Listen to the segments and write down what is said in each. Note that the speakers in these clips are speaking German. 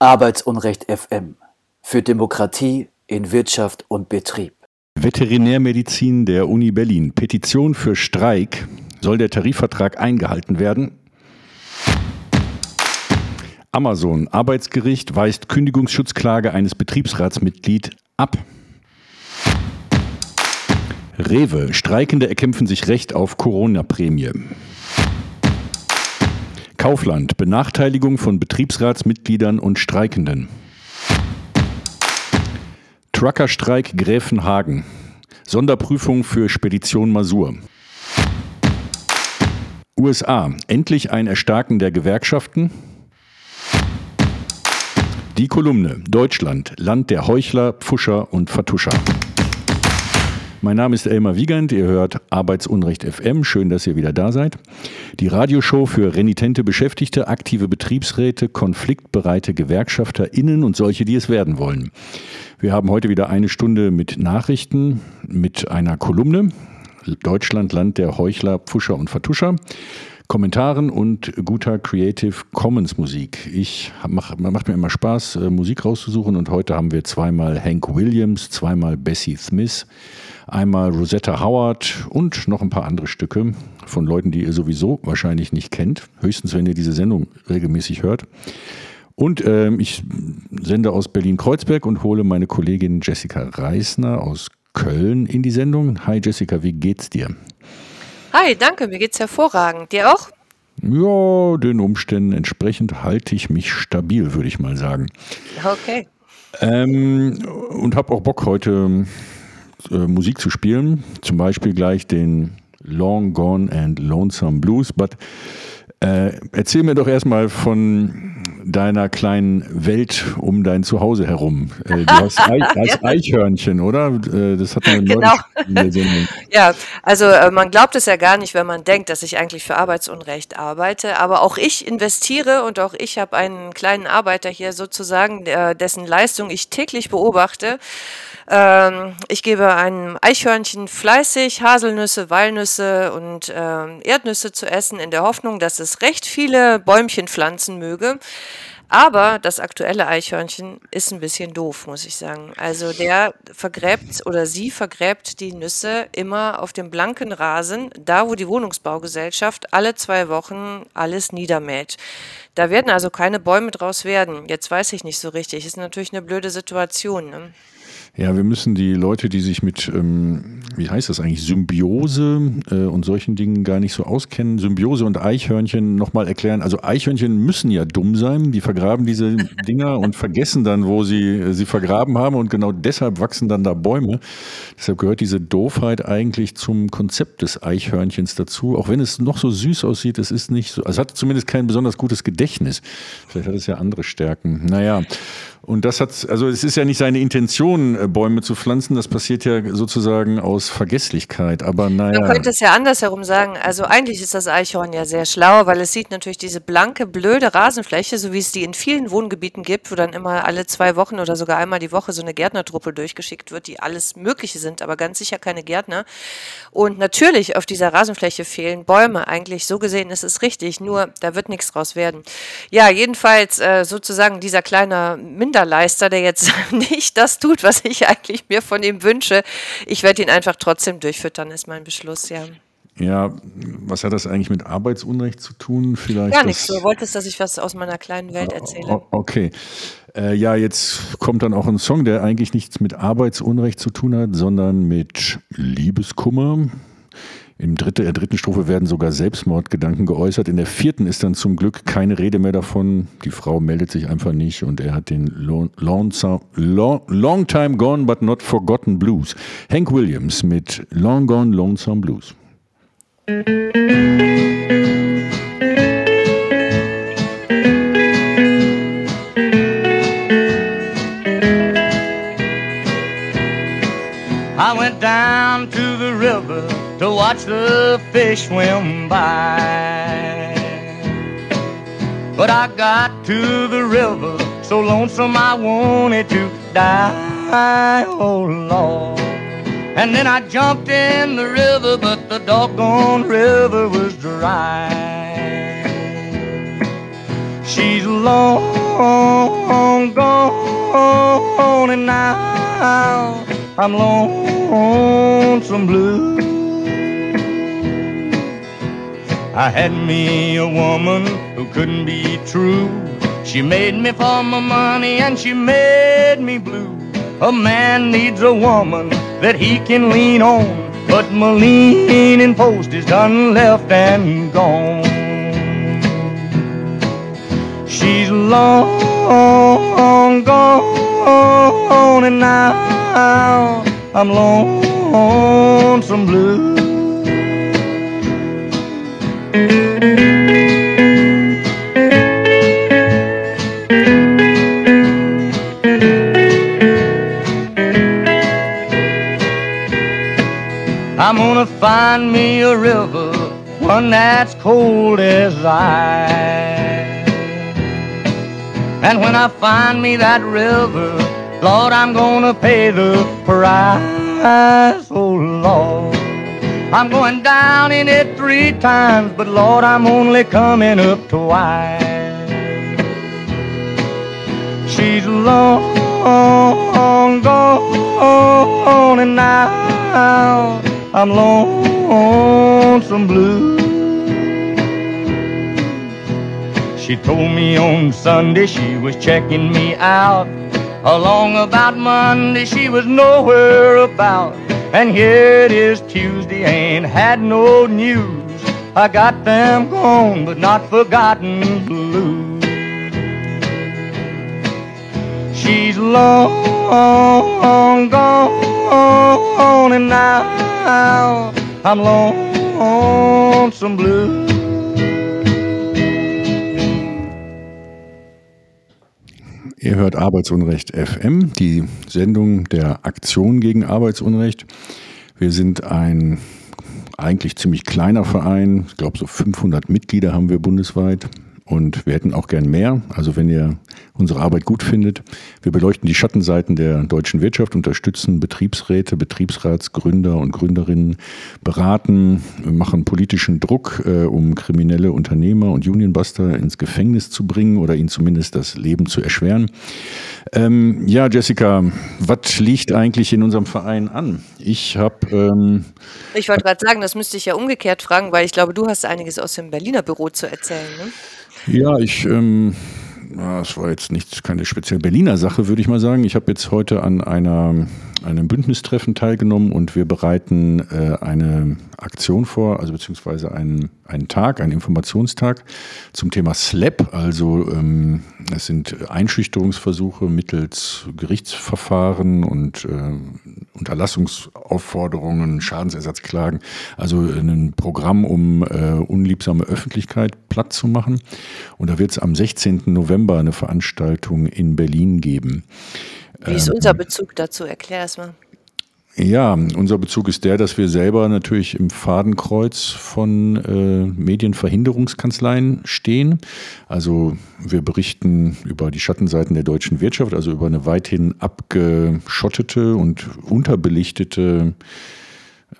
Arbeitsunrecht FM für Demokratie in Wirtschaft und Betrieb. Veterinärmedizin der Uni Berlin. Petition für Streik. Soll der Tarifvertrag eingehalten werden? Amazon. Arbeitsgericht weist Kündigungsschutzklage eines Betriebsratsmitglied ab. Rewe. Streikende erkämpfen sich Recht auf Corona-Prämie. Kaufland. Benachteiligung von Betriebsratsmitgliedern und Streikenden. Truckerstreik Gräfenhagen. Sonderprüfung für Spedition Masur. USA. Endlich ein Erstarken der Gewerkschaften. Die Kolumne. Deutschland. Land der Heuchler, Pfuscher und Vertuscher. Mein Name ist Elmar Wiegand, ihr hört Arbeitsunrecht FM, schön, dass ihr wieder da seid. Die Radioshow für renitente Beschäftigte, aktive Betriebsräte, konfliktbereite GewerkschafterInnen und solche, die es werden wollen. Wir haben heute wieder eine Stunde mit Nachrichten, mit einer Kolumne. Deutschland, Land der Heuchler, Pfuscher und Vertuscher. Kommentaren und guter Creative Commons Musik. Ich mach, macht mir immer Spaß, äh, Musik rauszusuchen und heute haben wir zweimal Hank Williams, zweimal Bessie Smith, einmal Rosetta Howard und noch ein paar andere Stücke von Leuten, die ihr sowieso wahrscheinlich nicht kennt, höchstens wenn ihr diese Sendung regelmäßig hört. Und ähm, ich sende aus Berlin-Kreuzberg und hole meine Kollegin Jessica Reisner aus Köln in die Sendung. Hi Jessica, wie geht's dir? Hi, danke, mir geht's hervorragend. Dir auch? Ja, den Umständen entsprechend halte ich mich stabil, würde ich mal sagen. Okay. Ähm, und habe auch Bock, heute äh, Musik zu spielen. Zum Beispiel gleich den Long Gone and Lonesome Blues. But äh, erzähl mir doch erstmal von deiner kleinen Welt um dein Zuhause herum. Äh, du hast, Eich, hast Eichhörnchen, oder? Äh, das hat man genau. Ja, also äh, man glaubt es ja gar nicht, wenn man denkt, dass ich eigentlich für Arbeitsunrecht arbeite. Aber auch ich investiere und auch ich habe einen kleinen Arbeiter hier sozusagen, dessen Leistung ich täglich beobachte. Ähm, ich gebe einem Eichhörnchen fleißig Haselnüsse, Walnüsse und ähm, Erdnüsse zu essen, in der Hoffnung, dass es recht viele Bäumchen pflanzen möge. Aber das aktuelle Eichhörnchen ist ein bisschen doof, muss ich sagen. Also der vergräbt oder sie vergräbt die Nüsse immer auf dem blanken Rasen, da wo die Wohnungsbaugesellschaft alle zwei Wochen alles niedermäht. Da werden also keine Bäume draus werden. Jetzt weiß ich nicht so richtig. Ist natürlich eine blöde Situation. Ne? Ja, wir müssen die Leute, die sich mit, ähm, wie heißt das eigentlich, Symbiose äh, und solchen Dingen gar nicht so auskennen, Symbiose und Eichhörnchen nochmal erklären. Also Eichhörnchen müssen ja dumm sein, die vergraben diese Dinger und vergessen dann, wo sie äh, sie vergraben haben und genau deshalb wachsen dann da Bäume. Deshalb gehört diese Doofheit eigentlich zum Konzept des Eichhörnchens dazu, auch wenn es noch so süß aussieht, es ist nicht so, also es hat zumindest kein besonders gutes Gedächtnis. Vielleicht hat es ja andere Stärken. Naja, und das hat, also es ist ja nicht seine Intention, äh, Bäume zu pflanzen, das passiert ja sozusagen aus Vergesslichkeit. Aber naja. Man könnte es ja andersherum sagen. Also eigentlich ist das Eichhorn ja sehr schlau, weil es sieht natürlich diese blanke, blöde Rasenfläche, so wie es die in vielen Wohngebieten gibt, wo dann immer alle zwei Wochen oder sogar einmal die Woche so eine Gärtnertruppe durchgeschickt wird, die alles Mögliche sind, aber ganz sicher keine Gärtner. Und natürlich auf dieser Rasenfläche fehlen Bäume. Eigentlich so gesehen ist es richtig, nur da wird nichts draus werden. Ja, jedenfalls äh, sozusagen dieser kleine Minder Minderleister, der jetzt nicht das tut, was ich eigentlich mir von ihm wünsche. Ich werde ihn einfach trotzdem durchfüttern, ist mein Beschluss, ja. Ja, was hat das eigentlich mit Arbeitsunrecht zu tun? Vielleicht Gar nichts. Du wolltest, dass ich was aus meiner kleinen Welt erzähle. Okay. Äh, ja, jetzt kommt dann auch ein Song, der eigentlich nichts mit Arbeitsunrecht zu tun hat, sondern mit Liebeskummer. Im dritte, der dritten Strophe werden sogar Selbstmordgedanken geäußert. In der vierten ist dann zum Glück keine Rede mehr davon. Die Frau meldet sich einfach nicht und er hat den long, long, long Time Gone But Not Forgotten Blues. Hank Williams mit Long Gone Lonesome Blues. The fish swim by. But I got to the river so lonesome I wanted to die. Oh Lord. And then I jumped in the river, but the doggone river was dry. She's long gone, and now I'm lonesome blue. I had me a woman who couldn't be true. She made me for my money and she made me blue. A man needs a woman that he can lean on but my leaning post is done left and gone. She's long gone, and now I'm lonesome blue. I'm gonna find me a river, one that's cold as ice. And when I find me that river, Lord, I'm gonna pay the price. Oh, Lord. I'm going down in it three times, but Lord, I'm only coming up twice. She's long gone, and now I'm lonesome blue. She told me on Sunday she was checking me out. Along about Monday she was nowhere about. And here it is Tuesday, ain't had no news. I got them gone, but not forgotten blue. She's long gone, and now now I'm lonesome blue. Ihr hört Arbeitsunrecht FM, die Sendung der Aktion gegen Arbeitsunrecht. Wir sind ein eigentlich ziemlich kleiner Verein. Ich glaube, so 500 Mitglieder haben wir bundesweit. Und wir hätten auch gern mehr. Also wenn ihr unsere Arbeit gut findet. Wir beleuchten die Schattenseiten der deutschen Wirtschaft, unterstützen Betriebsräte, Betriebsratsgründer und Gründerinnen, beraten, machen politischen Druck, äh, um kriminelle Unternehmer und Unionbuster ins Gefängnis zu bringen oder ihnen zumindest das Leben zu erschweren. Ähm, ja, Jessica, was liegt eigentlich in unserem Verein an? Ich habe. Ähm, ich wollte gerade sagen, das müsste ich ja umgekehrt fragen, weil ich glaube, du hast einiges aus dem Berliner Büro zu erzählen. Ne? Ja, ich, ähm, das war jetzt nicht keine speziell Berliner Sache, würde ich mal sagen. Ich habe jetzt heute an einer, einem Bündnistreffen teilgenommen und wir bereiten äh, eine Aktion vor, also beziehungsweise einen, einen Tag, einen Informationstag zum Thema SLAP. Also ähm, es sind Einschüchterungsversuche mittels Gerichtsverfahren und äh, Unterlassungsaufforderungen, Schadensersatzklagen. Also ein Programm, um äh, unliebsame Öffentlichkeit platt zu machen. Und da wird es am 16. November eine Veranstaltung in Berlin geben. Wie ist unser ähm, Bezug dazu? Erklär es mal. Ja, unser Bezug ist der, dass wir selber natürlich im Fadenkreuz von äh, Medienverhinderungskanzleien stehen. Also wir berichten über die Schattenseiten der deutschen Wirtschaft, also über eine weithin abgeschottete und unterbelichtete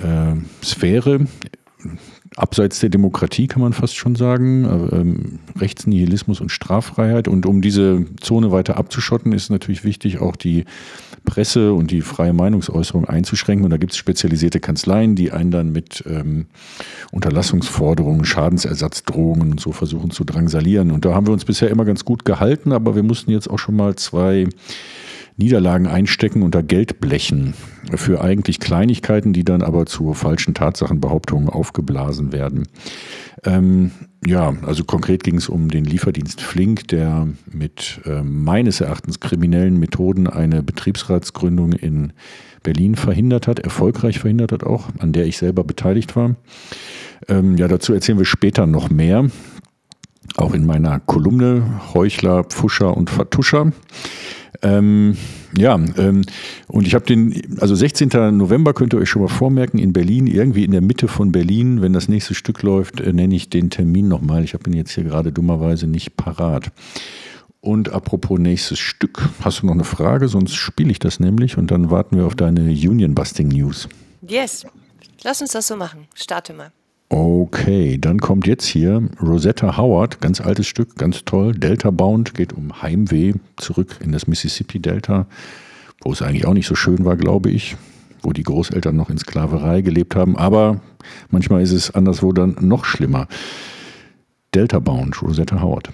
äh, Sphäre abseits der Demokratie, kann man fast schon sagen, ähm, Rechtsnihilismus und Straffreiheit. Und um diese Zone weiter abzuschotten, ist natürlich wichtig, auch die Presse und die freie Meinungsäußerung einzuschränken. Und da gibt es spezialisierte Kanzleien, die einen dann mit ähm, Unterlassungsforderungen, Schadensersatzdrohungen und so versuchen zu drangsalieren. Und da haben wir uns bisher immer ganz gut gehalten, aber wir mussten jetzt auch schon mal zwei Niederlagen einstecken unter Geldblechen für eigentlich Kleinigkeiten, die dann aber zu falschen Tatsachenbehauptungen aufgeblasen werden. Ähm, ja, also konkret ging es um den Lieferdienst Flink, der mit äh, meines Erachtens kriminellen Methoden eine Betriebsratsgründung in Berlin verhindert hat, erfolgreich verhindert hat auch, an der ich selber beteiligt war. Ähm, ja, dazu erzählen wir später noch mehr. Auch in meiner Kolumne Heuchler, Pfuscher und Vertuscher. Ähm, ja, ähm, und ich habe den, also 16. November könnt ihr euch schon mal vormerken, in Berlin, irgendwie in der Mitte von Berlin, wenn das nächste Stück läuft, äh, nenne ich den Termin nochmal. Ich habe ihn jetzt hier gerade dummerweise nicht parat. Und apropos nächstes Stück, hast du noch eine Frage? Sonst spiele ich das nämlich und dann warten wir auf deine Union Busting News. Yes, lass uns das so machen. Starte mal. Okay, dann kommt jetzt hier Rosetta Howard, ganz altes Stück, ganz toll. Delta Bound geht um Heimweh zurück in das Mississippi Delta, wo es eigentlich auch nicht so schön war, glaube ich, wo die Großeltern noch in Sklaverei gelebt haben. Aber manchmal ist es anderswo dann noch schlimmer. Delta Bound, Rosetta Howard.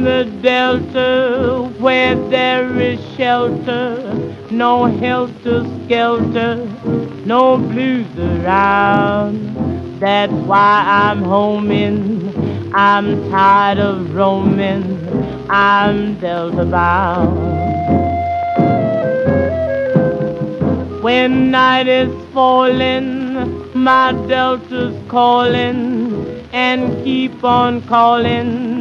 Delta where there is shelter, no helter skelter, no blues around. That's why I'm homing. I'm tired of roaming. I'm delta bound. When night is falling, my delta's calling and keep on calling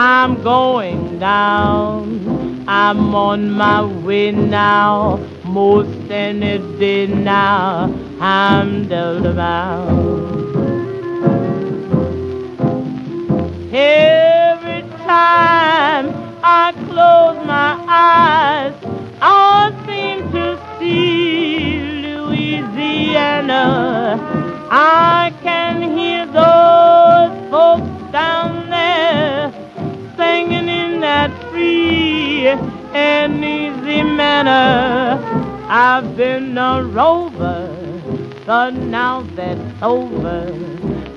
I'm going down. I'm on my way now. Most any day now. I'm Delta bound. Every time I close my eyes, I seem to see Louisiana. I can hear those and easy manner. I've been a rover, but now that's over.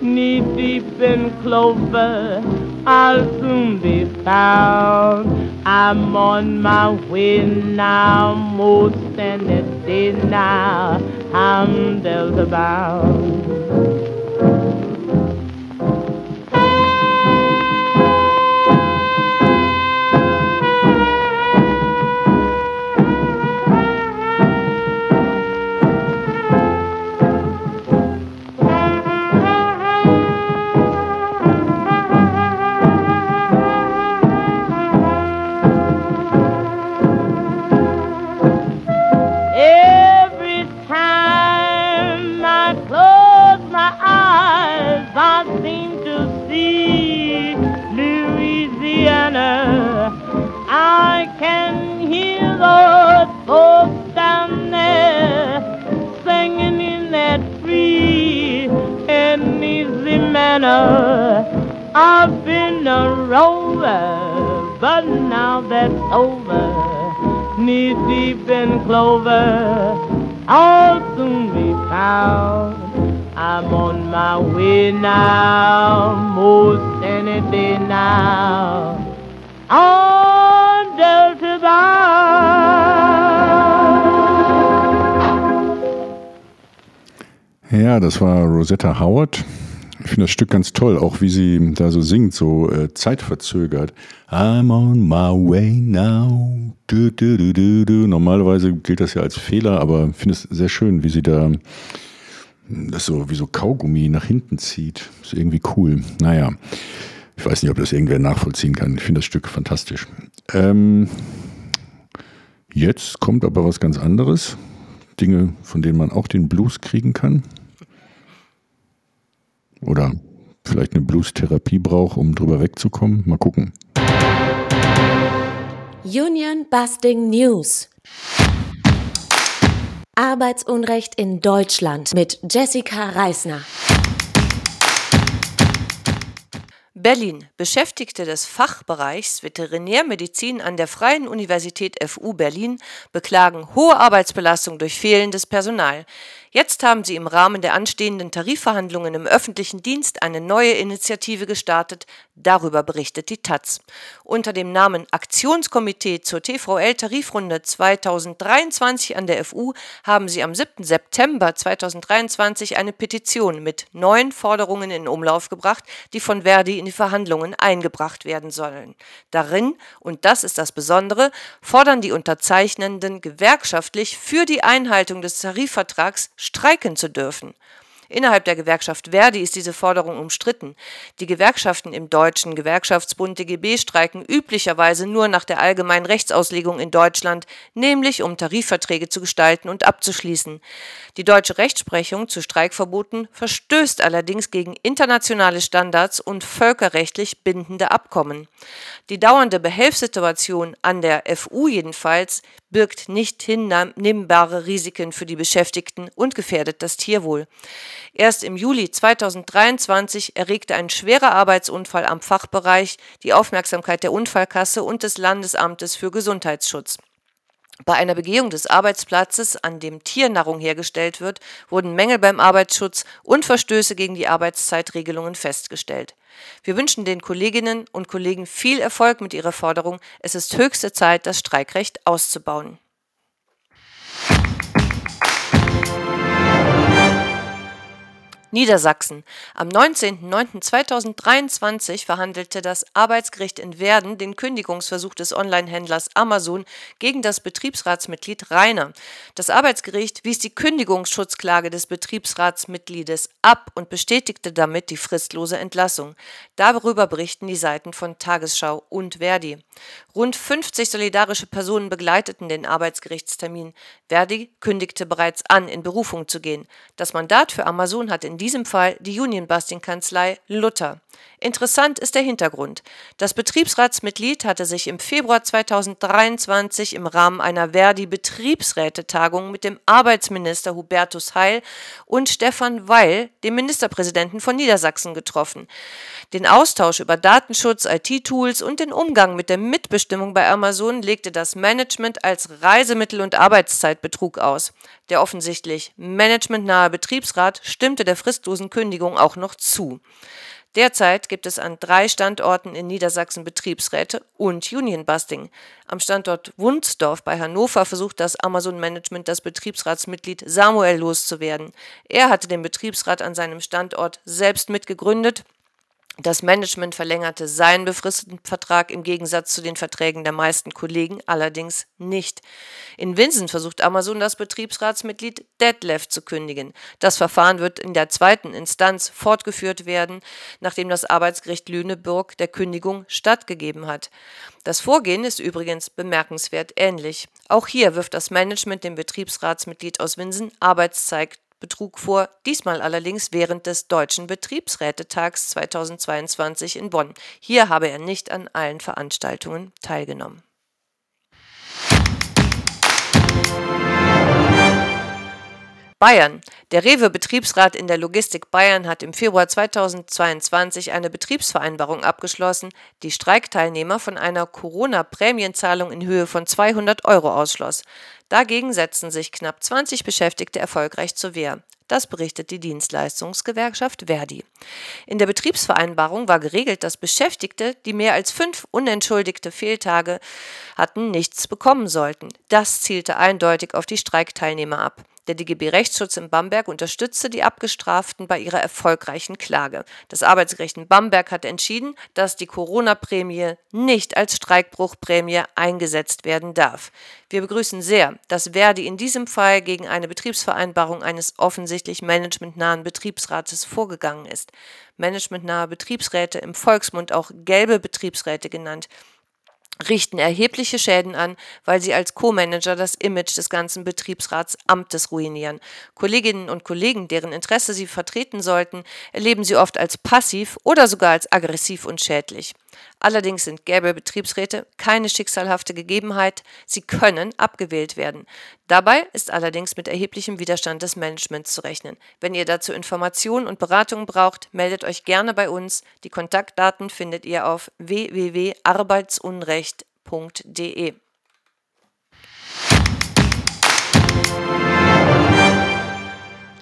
Knee deep in clover, I'll soon be found. I'm on my way now, most any day now. I'm Delta bound. I've been a rover, but now that's over. Knee deep in clover, I'll soon be found. I'm on my way now, most any day now. On Delta Bound. Ja, das war Rosetta Howard Ich finde das Stück ganz toll, auch wie sie da so singt, so äh, zeitverzögert. I'm on my way now. Du, du, du, du, du. Normalerweise gilt das ja als Fehler, aber ich finde es sehr schön, wie sie da das so wie so Kaugummi nach hinten zieht. Ist irgendwie cool. Naja, ich weiß nicht, ob das irgendwer nachvollziehen kann. Ich finde das Stück fantastisch. Ähm, jetzt kommt aber was ganz anderes. Dinge, von denen man auch den Blues kriegen kann oder vielleicht eine Blues-Therapie braucht, um drüber wegzukommen. Mal gucken. Union Busting News. Arbeitsunrecht in Deutschland mit Jessica Reisner. Berlin. Beschäftigte des Fachbereichs Veterinärmedizin an der Freien Universität FU Berlin beklagen hohe Arbeitsbelastung durch fehlendes Personal. Jetzt haben sie im Rahmen der anstehenden Tarifverhandlungen im öffentlichen Dienst eine neue Initiative gestartet, darüber berichtet die taz. Unter dem Namen Aktionskomitee zur TVL-Tarifrunde 2023 an der FU haben sie am 7. September 2023 eine Petition mit neun Forderungen in Umlauf gebracht, die von Verdi in die Verhandlungen eingebracht werden sollen. Darin, und das ist das Besondere, fordern die Unterzeichnenden gewerkschaftlich für die Einhaltung des Tarifvertrags streiken zu dürfen. Innerhalb der Gewerkschaft Verdi ist diese Forderung umstritten. Die Gewerkschaften im Deutschen Gewerkschaftsbund DGB streiken üblicherweise nur nach der allgemeinen Rechtsauslegung in Deutschland, nämlich um Tarifverträge zu gestalten und abzuschließen. Die deutsche Rechtsprechung zu Streikverboten verstößt allerdings gegen internationale Standards und völkerrechtlich bindende Abkommen. Die dauernde Behelfssituation an der FU jedenfalls birgt nicht hinnehmbare Risiken für die Beschäftigten und gefährdet das Tierwohl. Erst im Juli 2023 erregte ein schwerer Arbeitsunfall am Fachbereich die Aufmerksamkeit der Unfallkasse und des Landesamtes für Gesundheitsschutz. Bei einer Begehung des Arbeitsplatzes, an dem Tiernahrung hergestellt wird, wurden Mängel beim Arbeitsschutz und Verstöße gegen die Arbeitszeitregelungen festgestellt. Wir wünschen den Kolleginnen und Kollegen viel Erfolg mit ihrer Forderung. Es ist höchste Zeit, das Streikrecht auszubauen. Niedersachsen. Am 19.09.2023 verhandelte das Arbeitsgericht in Werden den Kündigungsversuch des Onlinehändlers Amazon gegen das Betriebsratsmitglied Rainer. Das Arbeitsgericht wies die Kündigungsschutzklage des Betriebsratsmitgliedes ab und bestätigte damit die fristlose Entlassung. Darüber berichten die Seiten von Tagesschau und Verdi. Rund 50 solidarische Personen begleiteten den Arbeitsgerichtstermin. Verdi kündigte bereits an, in Berufung zu gehen. Das Mandat für Amazon hat in diesem Fall die Union-Busting-Kanzlei Luther. Interessant ist der Hintergrund. Das Betriebsratsmitglied hatte sich im Februar 2023 im Rahmen einer Verdi-Betriebsrätetagung mit dem Arbeitsminister Hubertus Heil und Stefan Weil, dem Ministerpräsidenten von Niedersachsen, getroffen. Den Austausch über Datenschutz, IT-Tools und den Umgang mit der Mitbestimmung bei Amazon legte das Management als Reisemittel- und Arbeitszeitbetrug aus. Der offensichtlich managementnahe Betriebsrat stimmte der fristlosen Kündigung auch noch zu. Derzeit gibt es an drei Standorten in Niedersachsen Betriebsräte und Unionbusting. Am Standort Wunsdorf bei Hannover versucht das Amazon-Management, das Betriebsratsmitglied Samuel loszuwerden. Er hatte den Betriebsrat an seinem Standort selbst mitgegründet das Management verlängerte seinen befristeten Vertrag im Gegensatz zu den Verträgen der meisten Kollegen allerdings nicht. In Winsen versucht Amazon das Betriebsratsmitglied Detlef zu kündigen. Das Verfahren wird in der zweiten Instanz fortgeführt werden, nachdem das Arbeitsgericht Lüneburg der Kündigung stattgegeben hat. Das Vorgehen ist übrigens bemerkenswert ähnlich. Auch hier wirft das Management dem Betriebsratsmitglied aus Winsen Arbeitszeit Betrug vor, diesmal allerdings während des Deutschen Betriebsrätetags 2022 in Bonn. Hier habe er nicht an allen Veranstaltungen teilgenommen. Bayern. Der Rewe-Betriebsrat in der Logistik Bayern hat im Februar 2022 eine Betriebsvereinbarung abgeschlossen, die Streikteilnehmer von einer Corona-Prämienzahlung in Höhe von 200 Euro ausschloss. Dagegen setzten sich knapp 20 Beschäftigte erfolgreich zur Wehr. Das berichtet die Dienstleistungsgewerkschaft Verdi. In der Betriebsvereinbarung war geregelt, dass Beschäftigte, die mehr als fünf unentschuldigte Fehltage hatten, nichts bekommen sollten. Das zielte eindeutig auf die Streikteilnehmer ab. Der DGB Rechtsschutz in Bamberg unterstützte die Abgestraften bei ihrer erfolgreichen Klage. Das Arbeitsgericht in Bamberg hat entschieden, dass die Corona-Prämie nicht als Streikbruchprämie eingesetzt werden darf. Wir begrüßen sehr, dass Verdi in diesem Fall gegen eine Betriebsvereinbarung eines offensichtlich managementnahen Betriebsrates vorgegangen ist. Managementnahe Betriebsräte, im Volksmund auch gelbe Betriebsräte genannt, richten erhebliche Schäden an, weil sie als Co-Manager das Image des ganzen Betriebsratsamtes ruinieren. Kolleginnen und Kollegen, deren Interesse sie vertreten sollten, erleben sie oft als passiv oder sogar als aggressiv und schädlich. Allerdings sind gelbe Betriebsräte keine schicksalhafte Gegebenheit, sie können abgewählt werden. Dabei ist allerdings mit erheblichem Widerstand des Managements zu rechnen. Wenn ihr dazu Informationen und Beratungen braucht, meldet euch gerne bei uns. Die Kontaktdaten findet ihr auf www.arbeitsunrecht.de.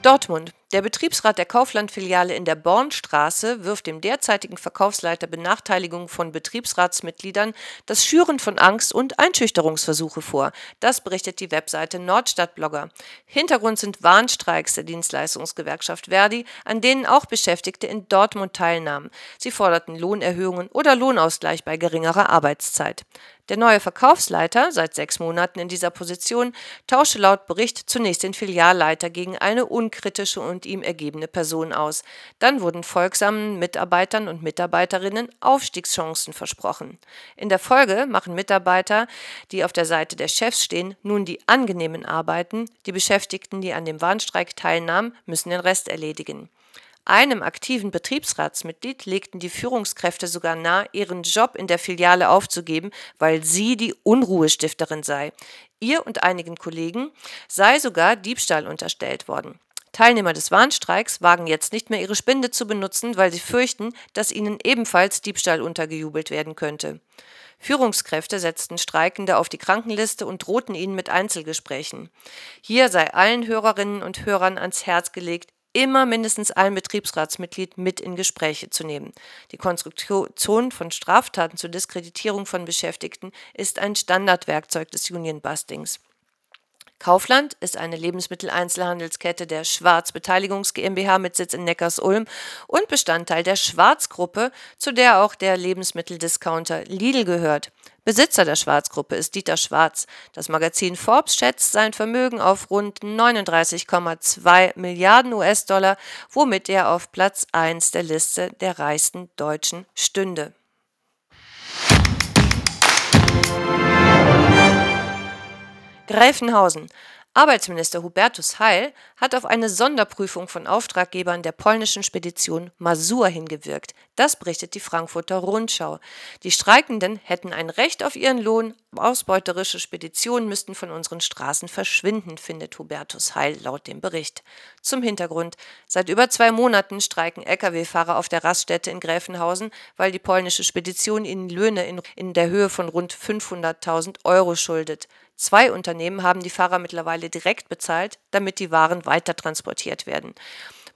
Dortmund. Der Betriebsrat der Kaufland-Filiale in der Bornstraße wirft dem derzeitigen Verkaufsleiter Benachteiligung von Betriebsratsmitgliedern das Schüren von Angst und Einschüchterungsversuche vor. Das berichtet die Webseite Nordstadtblogger. Hintergrund sind Warnstreiks der Dienstleistungsgewerkschaft Verdi, an denen auch Beschäftigte in Dortmund teilnahmen. Sie forderten Lohnerhöhungen oder Lohnausgleich bei geringerer Arbeitszeit. Der neue Verkaufsleiter, seit sechs Monaten in dieser Position, tauschte laut Bericht zunächst den Filialleiter gegen eine unkritische und und ihm ergebene Person aus. Dann wurden folgsamen Mitarbeitern und Mitarbeiterinnen Aufstiegschancen versprochen. In der Folge machen Mitarbeiter, die auf der Seite der Chefs stehen, nun die angenehmen Arbeiten, die Beschäftigten, die an dem Warnstreik teilnahmen, müssen den Rest erledigen. Einem aktiven Betriebsratsmitglied legten die Führungskräfte sogar nahe, ihren Job in der Filiale aufzugeben, weil sie die Unruhestifterin sei. Ihr und einigen Kollegen sei sogar Diebstahl unterstellt worden. Teilnehmer des Warnstreiks wagen jetzt nicht mehr ihre Spinde zu benutzen, weil sie fürchten, dass ihnen ebenfalls Diebstahl untergejubelt werden könnte. Führungskräfte setzten Streikende auf die Krankenliste und drohten ihnen mit Einzelgesprächen. Hier sei allen Hörerinnen und Hörern ans Herz gelegt, immer mindestens ein Betriebsratsmitglied mit in Gespräche zu nehmen. Die Konstruktion von Straftaten zur Diskreditierung von Beschäftigten ist ein Standardwerkzeug des Union-Bustings. Kaufland ist eine Lebensmitteleinzelhandelskette der Schwarz Beteiligungs GmbH mit Sitz in Neckars-Ulm und Bestandteil der Schwarz-Gruppe, zu der auch der Lebensmitteldiscounter Lidl gehört. Besitzer der Schwarz-Gruppe ist Dieter Schwarz. Das Magazin Forbes schätzt sein Vermögen auf rund 39,2 Milliarden US-Dollar, womit er auf Platz 1 der Liste der reichsten Deutschen stünde. Gräfenhausen. Arbeitsminister Hubertus Heil hat auf eine Sonderprüfung von Auftraggebern der polnischen Spedition Masur hingewirkt. Das berichtet die Frankfurter Rundschau. Die Streikenden hätten ein Recht auf ihren Lohn. Ausbeuterische Speditionen müssten von unseren Straßen verschwinden, findet Hubertus Heil laut dem Bericht. Zum Hintergrund. Seit über zwei Monaten streiken Lkw-Fahrer auf der Raststätte in Gräfenhausen, weil die polnische Spedition ihnen Löhne in, der Höhe von rund 500.000 Euro schuldet. Zwei Unternehmen haben die Fahrer mittlerweile direkt bezahlt, damit die Waren weiter transportiert werden.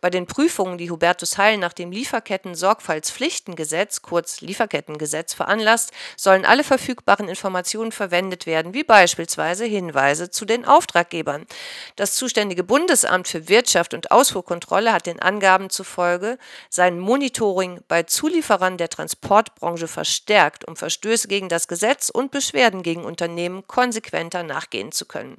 Bei den Prüfungen, die Hubertus Heil nach dem Lieferketten-Sorgfaltspflichtengesetz, kurz Lieferkettengesetz, veranlasst, sollen alle verfügbaren Informationen verwendet werden, wie beispielsweise Hinweise zu den Auftraggebern. Das zuständige Bundesamt für Wirtschaft und Ausfuhrkontrolle hat den Angaben zufolge sein Monitoring bei Zulieferern der Transportbranche verstärkt, um Verstöße gegen das Gesetz und Beschwerden gegen Unternehmen konsequenter nachgehen zu können.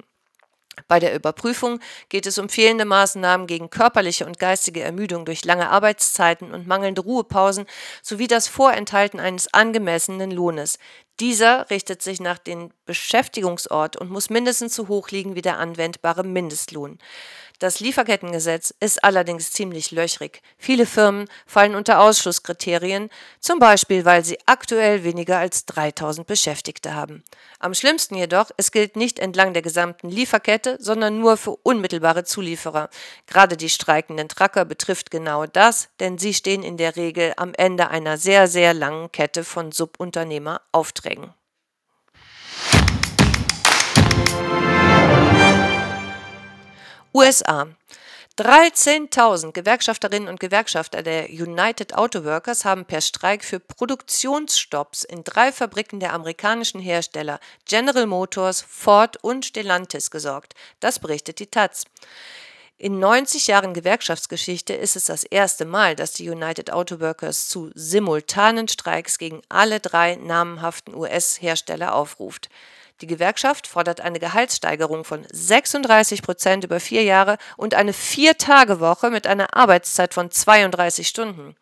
Bei der Überprüfung geht es um fehlende Maßnahmen gegen körperliche und geistige Ermüdung durch lange Arbeitszeiten und mangelnde Ruhepausen sowie das Vorenthalten eines angemessenen Lohnes. Dieser richtet sich nach dem Beschäftigungsort und muss mindestens so hoch liegen wie der anwendbare Mindestlohn. Das Lieferkettengesetz ist allerdings ziemlich löchrig. Viele Firmen fallen unter Ausschlusskriterien, zum Beispiel weil sie aktuell weniger als 3000 Beschäftigte haben. Am schlimmsten jedoch, es gilt nicht entlang der gesamten Lieferkette, sondern nur für unmittelbare Zulieferer. Gerade die streikenden Tracker betrifft genau das, denn sie stehen in der Regel am Ende einer sehr, sehr langen Kette von Subunternehmeraufträgen. USA. 13.000 Gewerkschafterinnen und Gewerkschafter der United Auto Workers haben per Streik für Produktionsstopps in drei Fabriken der amerikanischen Hersteller General Motors, Ford und Stellantis gesorgt. Das berichtet die Taz. In 90 Jahren Gewerkschaftsgeschichte ist es das erste Mal, dass die United Auto Workers zu simultanen Streiks gegen alle drei namhaften US-Hersteller aufruft. Die Gewerkschaft fordert eine Gehaltssteigerung von 36 Prozent über vier Jahre und eine Vier-Tage-Woche mit einer Arbeitszeit von 32 Stunden.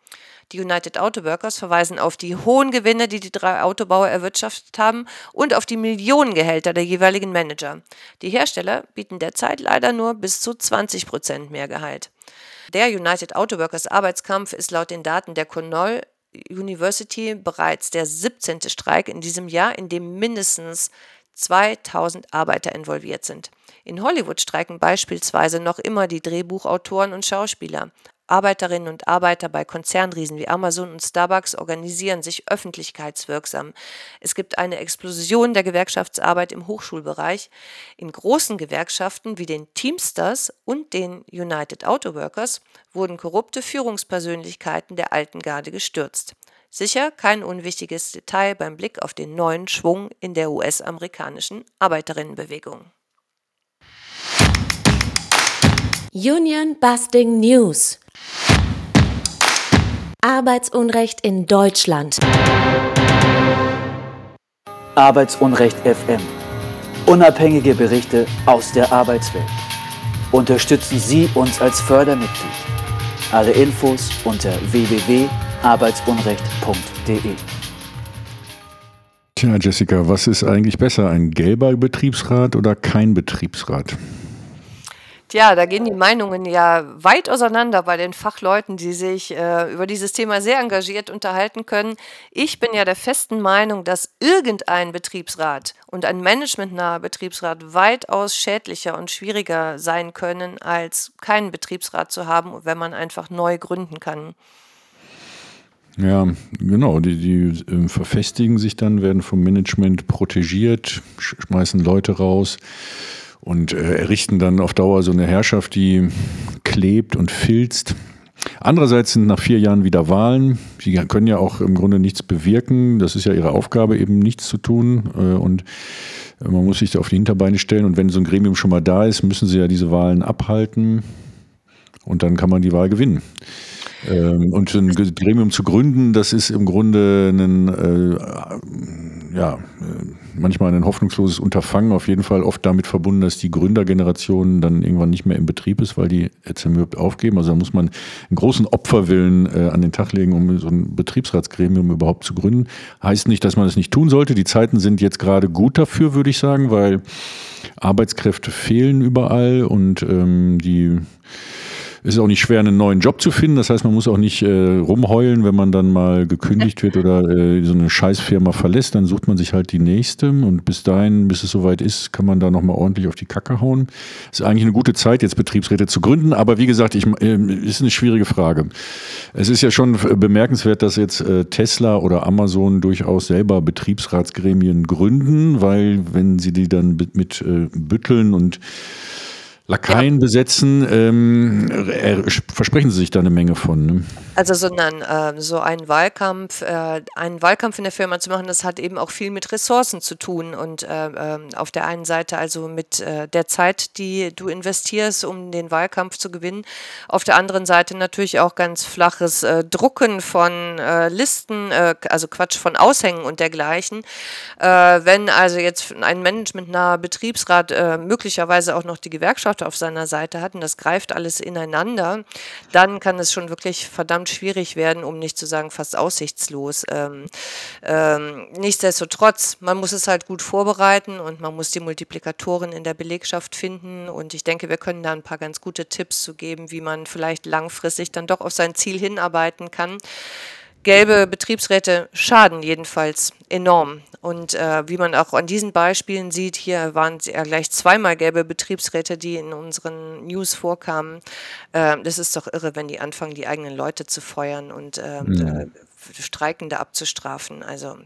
Die United Auto Workers verweisen auf die hohen Gewinne, die die drei Autobauer erwirtschaftet haben und auf die Millionengehälter der jeweiligen Manager. Die Hersteller bieten derzeit leider nur bis zu 20 Prozent mehr Gehalt. Der United Auto Workers Arbeitskampf ist laut den Daten der Cornell University bereits der 17. Streik in diesem Jahr, in dem mindestens 2000 Arbeiter involviert sind. In Hollywood streiken beispielsweise noch immer die Drehbuchautoren und Schauspieler. Arbeiterinnen und Arbeiter bei Konzernriesen wie Amazon und Starbucks organisieren sich öffentlichkeitswirksam. Es gibt eine Explosion der Gewerkschaftsarbeit im Hochschulbereich. In großen Gewerkschaften wie den Teamsters und den United Auto Workers wurden korrupte Führungspersönlichkeiten der alten Garde gestürzt. Sicher kein unwichtiges Detail beim Blick auf den neuen Schwung in der US-amerikanischen Arbeiterinnenbewegung. Union Busting News Arbeitsunrecht in Deutschland. Arbeitsunrecht FM. Unabhängige Berichte aus der Arbeitswelt. unterstützen Sie uns als Fördermitglied. Alle Infos unter www.arbeitsunrecht.de. Tja, Jessica, was ist eigentlich besser, ein gelber Betriebsrat oder kein Betriebsrat? Ja, da gehen die Meinungen ja weit auseinander bei den Fachleuten, die sich äh, über dieses Thema sehr engagiert unterhalten können. Ich bin ja der festen Meinung, dass irgendein Betriebsrat und ein managementnaher Betriebsrat weitaus schädlicher und schwieriger sein können, als keinen Betriebsrat zu haben, wenn man einfach neu gründen kann. Ja, genau. Die, die äh, verfestigen sich dann, werden vom Management protegiert, schmeißen Leute raus und äh, errichten dann auf Dauer so eine Herrschaft, die klebt und filzt. Andererseits sind nach vier Jahren wieder Wahlen. Sie können ja auch im Grunde nichts bewirken. Das ist ja ihre Aufgabe, eben nichts zu tun. Äh, und man muss sich da auf die Hinterbeine stellen. Und wenn so ein Gremium schon mal da ist, müssen sie ja diese Wahlen abhalten. Und dann kann man die Wahl gewinnen. Ähm, und ein Gremium zu gründen, das ist im Grunde ein, äh, ja, äh, manchmal ein hoffnungsloses Unterfangen, auf jeden Fall oft damit verbunden, dass die Gründergeneration dann irgendwann nicht mehr im Betrieb ist, weil die zermürbt aufgeben. Also da muss man einen großen Opferwillen äh, an den Tag legen, um so ein Betriebsratsgremium überhaupt zu gründen. Heißt nicht, dass man das nicht tun sollte. Die Zeiten sind jetzt gerade gut dafür, würde ich sagen, weil Arbeitskräfte fehlen überall und ähm, die es ist auch nicht schwer, einen neuen Job zu finden. Das heißt, man muss auch nicht äh, rumheulen, wenn man dann mal gekündigt wird oder äh, so eine Scheißfirma verlässt. Dann sucht man sich halt die nächste. Und bis dahin, bis es soweit ist, kann man da nochmal ordentlich auf die Kacke hauen. Ist eigentlich eine gute Zeit, jetzt Betriebsräte zu gründen. Aber wie gesagt, ich, äh, ist eine schwierige Frage. Es ist ja schon bemerkenswert, dass jetzt äh, Tesla oder Amazon durchaus selber Betriebsratsgremien gründen, weil wenn sie die dann mit äh, Bütteln und Lakaien ja. besetzen, ähm, versprechen Sie sich da eine Menge von. Ne? Also so, ein, äh, so einen Wahlkampf, äh, einen Wahlkampf in der Firma zu machen, das hat eben auch viel mit Ressourcen zu tun und äh, ähm, auf der einen Seite also mit äh, der Zeit, die du investierst, um den Wahlkampf zu gewinnen, auf der anderen Seite natürlich auch ganz flaches äh, Drucken von äh, Listen, also Quatsch von Aushängen und dergleichen. wenn also jetzt ein managementnaher Betriebsrat möglicherweise auch noch die Gewerkschaft Gott auf seiner Seite hat und das greift alles ineinander, dann kann es schon wirklich verdammt schwierig werden, um nicht zu sagen fast aussichtslos. Ähm, ähm, nichtsdestotrotz, man muss es halt gut vorbereiten und man muss die Multiplikatoren in der Belegschaft finden und ich denke, wir können da ein paar ganz gute Tipps zu geben, wie man vielleicht langfristig dann doch auf sein Ziel hinarbeiten kann. Gelbe Betriebsräte schaden jedenfalls enorm. Und äh, wie man auch an diesen Beispielen sieht, hier waren ja gleich zweimal gelbe Betriebsräte, die in unseren News vorkamen. Äh, das ist doch irre, wenn die anfangen, die eigenen Leute zu feuern und äh, mhm. Streikende abzustrafen. Also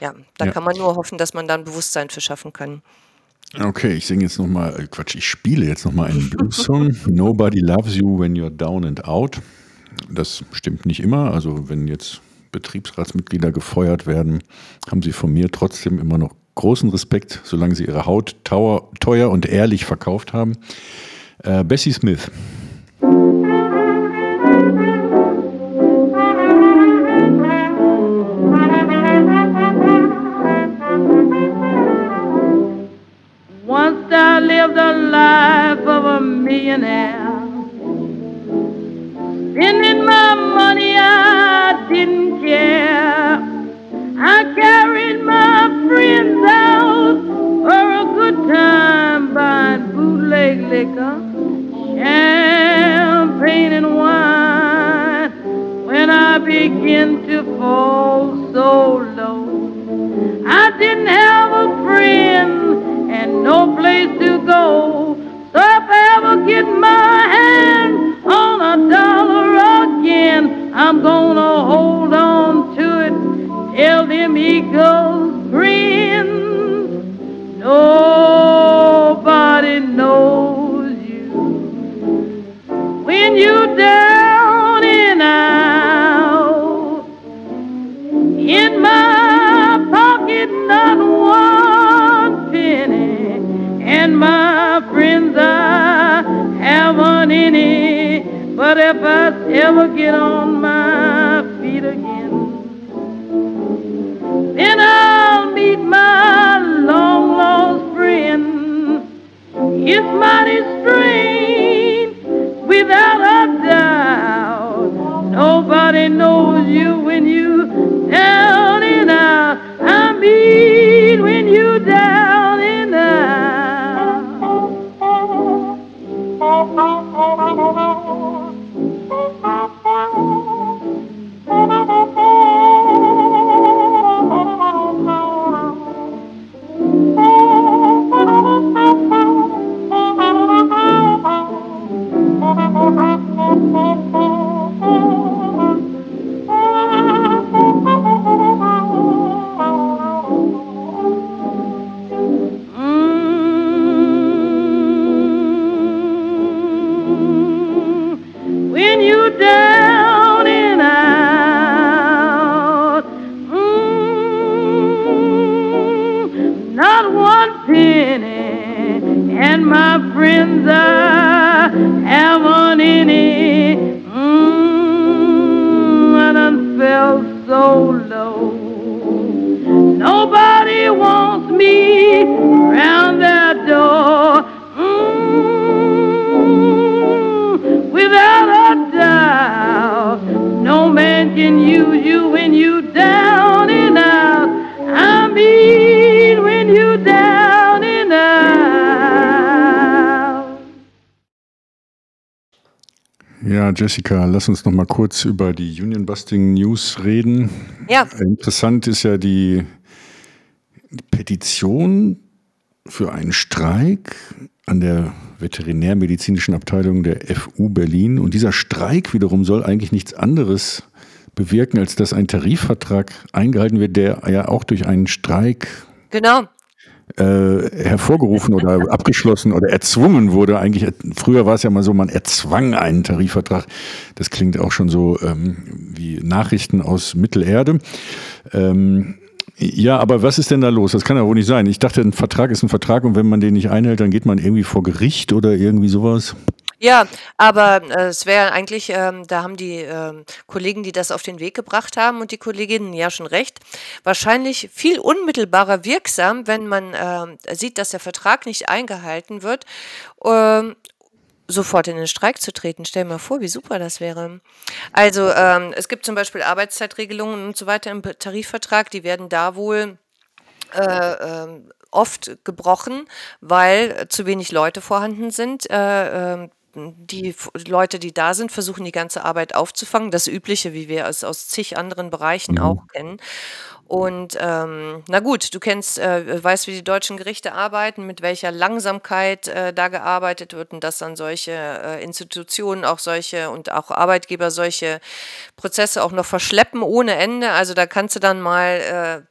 ja, da ja. kann man nur hoffen, dass man dann Bewusstsein für schaffen kann. Okay, ich singe jetzt nochmal, äh, Quatsch, ich spiele jetzt nochmal einen Blues-Song. Nobody loves you when you're down and out. Das stimmt nicht immer. Also wenn jetzt Betriebsratsmitglieder gefeuert werden, haben sie von mir trotzdem immer noch großen Respekt, solange sie ihre Haut teuer und ehrlich verkauft haben. Äh, Bessie Smith. Once I lived a life of a millionaire. Spending my money, I didn't care. I carried my friends out for a good time buying bootleg liquor, champagne and wine. When I begin to fall so low, I didn't have a friend and no place to go. So if I ever get my hand on a dollar again, I'm gonna hold on to it till them eagles grin. Nobody knows you when you down But if I ever get on my feet again, then I'll meet my long lost friend. It's mighty strange without a doubt. Nobody knows you when you down Jessica, lass uns noch mal kurz über die Union Busting News reden. Ja. Interessant ist ja die Petition für einen Streik an der veterinärmedizinischen Abteilung der FU Berlin. Und dieser Streik wiederum soll eigentlich nichts anderes bewirken, als dass ein Tarifvertrag eingehalten wird, der ja auch durch einen Streik Genau. Äh, hervorgerufen oder abgeschlossen oder erzwungen wurde. Eigentlich, früher war es ja mal so, man erzwang einen Tarifvertrag. Das klingt auch schon so ähm, wie Nachrichten aus Mittelerde. Ähm, ja, aber was ist denn da los? Das kann ja wohl nicht sein. Ich dachte, ein Vertrag ist ein Vertrag und wenn man den nicht einhält, dann geht man irgendwie vor Gericht oder irgendwie sowas. Ja, aber äh, es wäre eigentlich, ähm, da haben die ähm, Kollegen, die das auf den Weg gebracht haben und die Kolleginnen ja schon recht, wahrscheinlich viel unmittelbarer wirksam, wenn man ähm, sieht, dass der Vertrag nicht eingehalten wird, ähm, sofort in den Streik zu treten. Stell dir mal vor, wie super das wäre. Also ähm, es gibt zum Beispiel Arbeitszeitregelungen und so weiter im Tarifvertrag, die werden da wohl äh, ähm, oft gebrochen, weil zu wenig Leute vorhanden sind. Äh, ähm, die Leute, die da sind, versuchen die ganze Arbeit aufzufangen. Das Übliche, wie wir es aus zig anderen Bereichen auch kennen. Und ähm, na gut, du kennst, äh, weißt, wie die deutschen Gerichte arbeiten, mit welcher Langsamkeit äh, da gearbeitet wird und dass dann solche äh, Institutionen auch solche und auch Arbeitgeber solche Prozesse auch noch verschleppen ohne Ende. Also da kannst du dann mal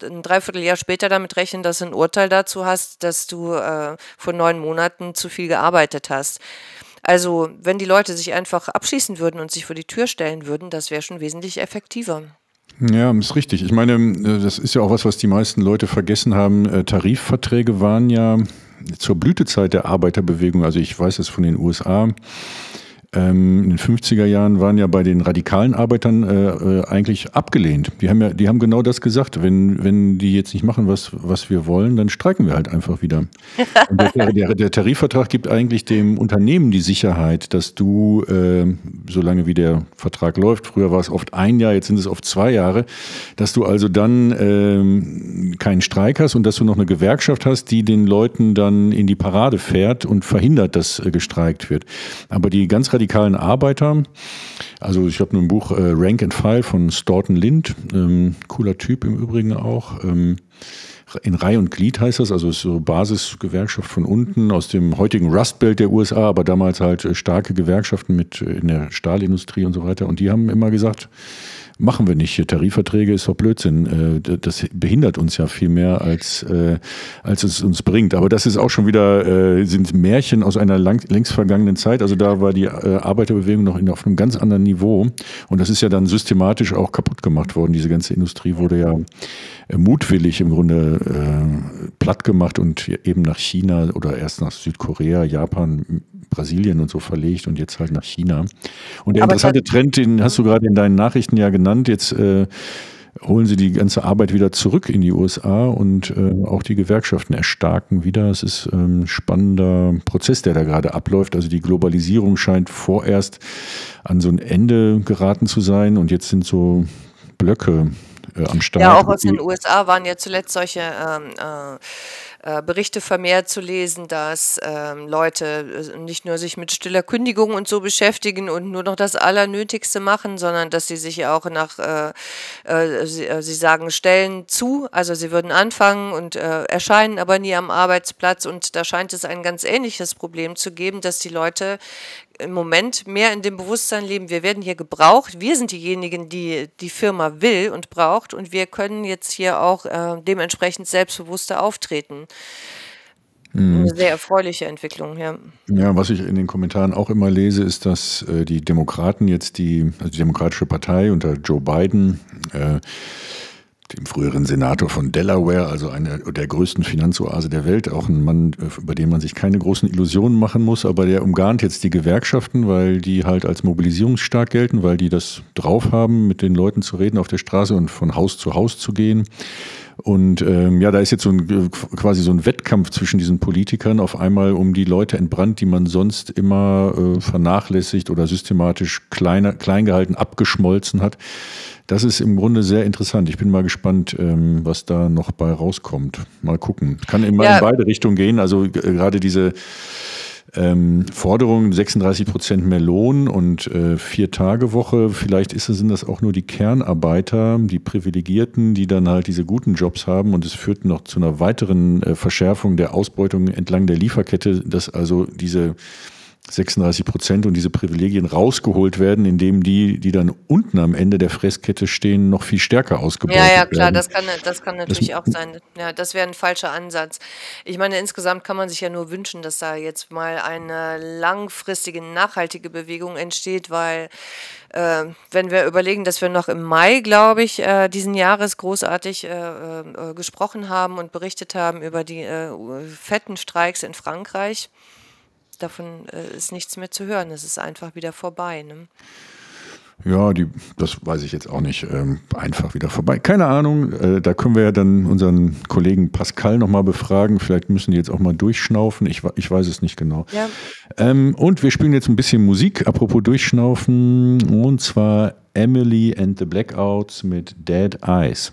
äh, ein Dreivierteljahr später damit rechnen, dass du ein Urteil dazu hast, dass du äh, vor neun Monaten zu viel gearbeitet hast. Also wenn die Leute sich einfach abschließen würden und sich vor die Tür stellen würden, das wäre schon wesentlich effektiver. Ja, ist richtig. Ich meine, äh, das ist ja auch was, was die meisten Leute vergessen haben. Äh, Tarifverträge waren ja zur Blütezeit der Arbeiterbewegung, also ich weiß es von den USA, in den 50er Jahren waren ja bei den radikalen Arbeitern äh, äh, eigentlich abgelehnt. Die haben ja, die haben genau das gesagt. Wenn, wenn die jetzt nicht machen, was, was wir wollen, dann streiken wir halt einfach wieder. Der, der, der Tarifvertrag gibt eigentlich dem Unternehmen die Sicherheit, dass du, äh, solange wie der Vertrag läuft, früher war es oft ein Jahr, jetzt sind es oft zwei Jahre, dass du also dann ähm, keinen Streik hast und dass du noch eine Gewerkschaft hast, die den Leuten dann in die Parade fährt und verhindert, dass äh, gestreikt wird. Aber die ganz radikalen Arbeiter, also ich habe ein Buch äh, Rank and File von Staunton Lind, ähm, cooler Typ im Übrigen auch. Ähm, in Reihe und Glied heißt das, also so Basisgewerkschaft von unten aus dem heutigen Rust Belt der USA, aber damals halt äh, starke Gewerkschaften mit äh, in der Stahlindustrie und so weiter. Und die haben immer gesagt, machen wir nicht. Tarifverträge ist doch Blödsinn. Äh, Das behindert uns ja viel mehr, als, äh, als es uns bringt. Aber das ist auch schon wieder, äh, sind Märchen aus einer lang, längst vergangenen Zeit. Also da war die Arbeiterbewegung noch auf einem ganz anderen Niveau. Und das ist ja dann systematisch auch kaputt gemacht worden. Diese ganze Industrie wurde ja mutwillig im Grunde platt gemacht und eben nach China oder erst nach Südkorea, Japan, Brasilien und so verlegt und jetzt halt nach China. Und der Aber interessante Trend, den hast du gerade in deinen Nachrichten ja genannt, jetzt äh, holen sie die ganze Arbeit wieder zurück in die USA und äh, auch die Gewerkschaften erstarken wieder. Es ist ähm, ein spannender Prozess, der da gerade abläuft. Also die Globalisierung scheint vorerst an so ein Ende geraten zu sein und jetzt sind so Blöcke äh, am Start. Ja, auch aus den USA waren ja zuletzt solche ähm, äh, äh, Berichte vermehrt zu lesen, dass ähm, Leute äh, nicht nur sich mit stiller Kündigung und so beschäftigen und nur noch das Allernötigste machen, sondern dass sie sich auch nach, äh, äh, sie, äh, sie, sagen Stellen zu, also sie würden anfangen und erscheinen aber nie am Arbeitsplatz. Und da scheint es ein ganz ähnliches Problem zu geben, dass die Leute im Moment mehr in dem Bewusstsein leben, wir werden hier gebraucht, wir sind diejenigen, die die Firma will und braucht und wir können jetzt hier auch äh, dementsprechend selbstbewusster auftreten. Mhm. Eine sehr erfreuliche Entwicklung, ja. Ja, was ich in den Kommentaren auch immer lese, ist, dass äh, die Demokraten jetzt die, also die Demokratische Partei unter Joe Biden äh, dem früheren Senator von Delaware, also einer der größten Finanzoase der Welt, auch ein Mann, über den man sich keine großen Illusionen machen muss, aber der umgarnt jetzt die Gewerkschaften, weil die halt als mobilisierungsstark gelten, weil die das drauf haben, mit den Leuten zu reden auf der Straße und von Haus zu Haus zu gehen. Und ähm, ja, da ist jetzt so ein, quasi so ein Wettkampf zwischen diesen Politikern auf einmal um die Leute entbrannt, die man sonst immer äh, vernachlässigt oder systematisch kleiner, klein gehalten, abgeschmolzen hat. Das ist im Grunde sehr interessant. Ich bin mal gespannt, ähm, was da noch bei rauskommt. Mal gucken. Kann immer ja. in beide Richtungen gehen. Also äh, gerade diese ähm, Forderung 36 Prozent mehr Lohn und äh, vier Tage Woche. Vielleicht ist, sind das auch nur die Kernarbeiter, die Privilegierten, die dann halt diese guten Jobs haben und es führt noch zu einer weiteren äh, Verschärfung der Ausbeutung entlang der Lieferkette, dass also diese 36 Prozent und diese Privilegien rausgeholt werden, indem die, die dann unten am Ende der Fresskette stehen, noch viel stärker ausgebaut werden. Ja, ja, klar, werden. das kann, das kann natürlich das, auch sein. Ja, das wäre ein falscher Ansatz. Ich meine, insgesamt kann man sich ja nur wünschen, dass da jetzt mal eine langfristige, nachhaltige Bewegung entsteht, weil äh, wenn wir überlegen, dass wir noch im Mai, glaube ich, äh, diesen Jahres großartig äh, äh gesprochen haben und berichtet haben über die äh, fetten Streiks in Frankreich davon äh, ist nichts mehr zu hören. Es ist einfach wieder vorbei. Ne? Ja, die, das weiß ich jetzt auch nicht. Ähm, einfach wieder vorbei. Keine Ahnung. Äh, da können wir ja dann unseren Kollegen Pascal nochmal befragen. Vielleicht müssen die jetzt auch mal durchschnaufen. Ich, ich weiß es nicht genau. Ja. Ähm, und wir spielen jetzt ein bisschen Musik. Apropos durchschnaufen. Und zwar Emily and the Blackouts mit Dead Eyes.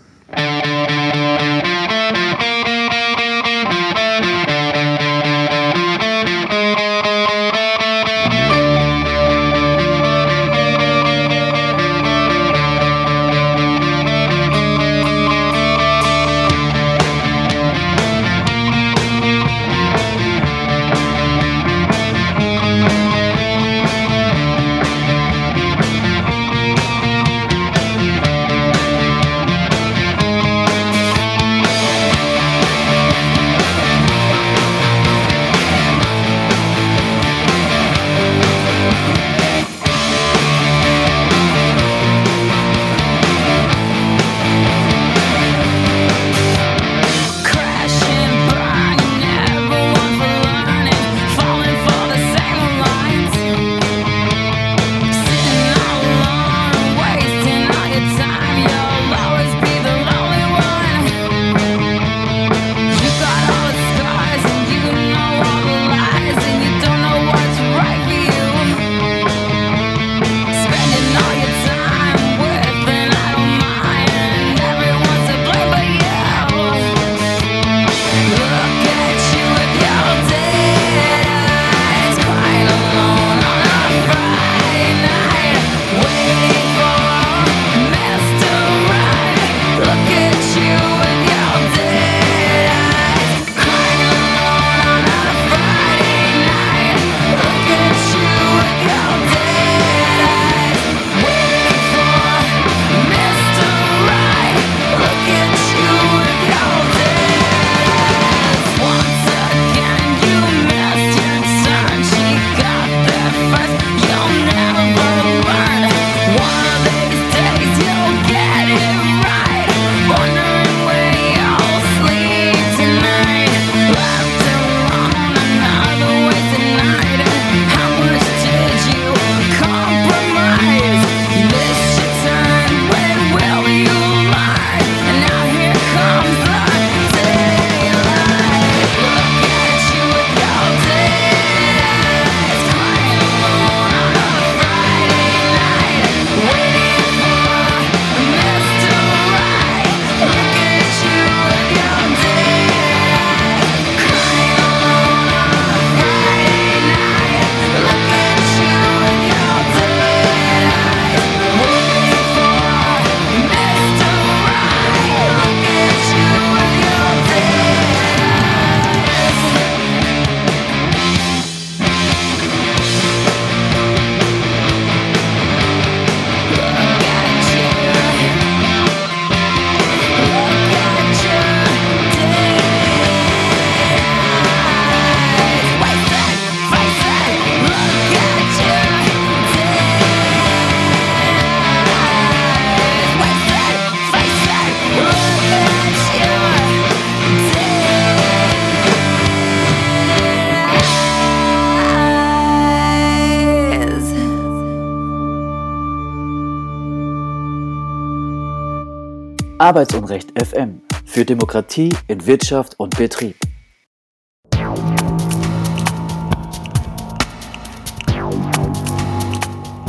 Arbeitsunrecht FM für Demokratie in Wirtschaft und Betrieb.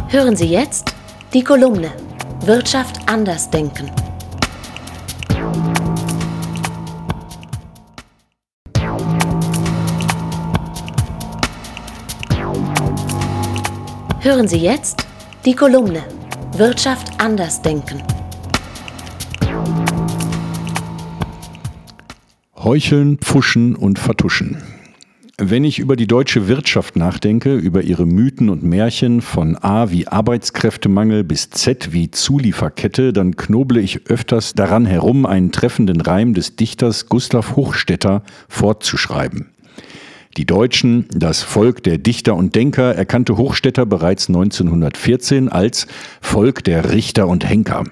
Hören Sie jetzt die Kolumne Wirtschaft anders denken. Hören Sie jetzt die Kolumne Wirtschaft anders denken. Heucheln, Pfuschen und Vertuschen. Wenn ich über die deutsche Wirtschaft nachdenke, über ihre Mythen und Märchen von A wie Arbeitskräftemangel bis Z wie Zulieferkette, dann knoble ich öfters daran herum, einen treffenden Reim des Dichters Gustav Hochstetter fortzuschreiben. Die Deutschen, das Volk der Dichter und Denker, erkannte Hochstetter bereits 1914 als Volk der Richter und Henker.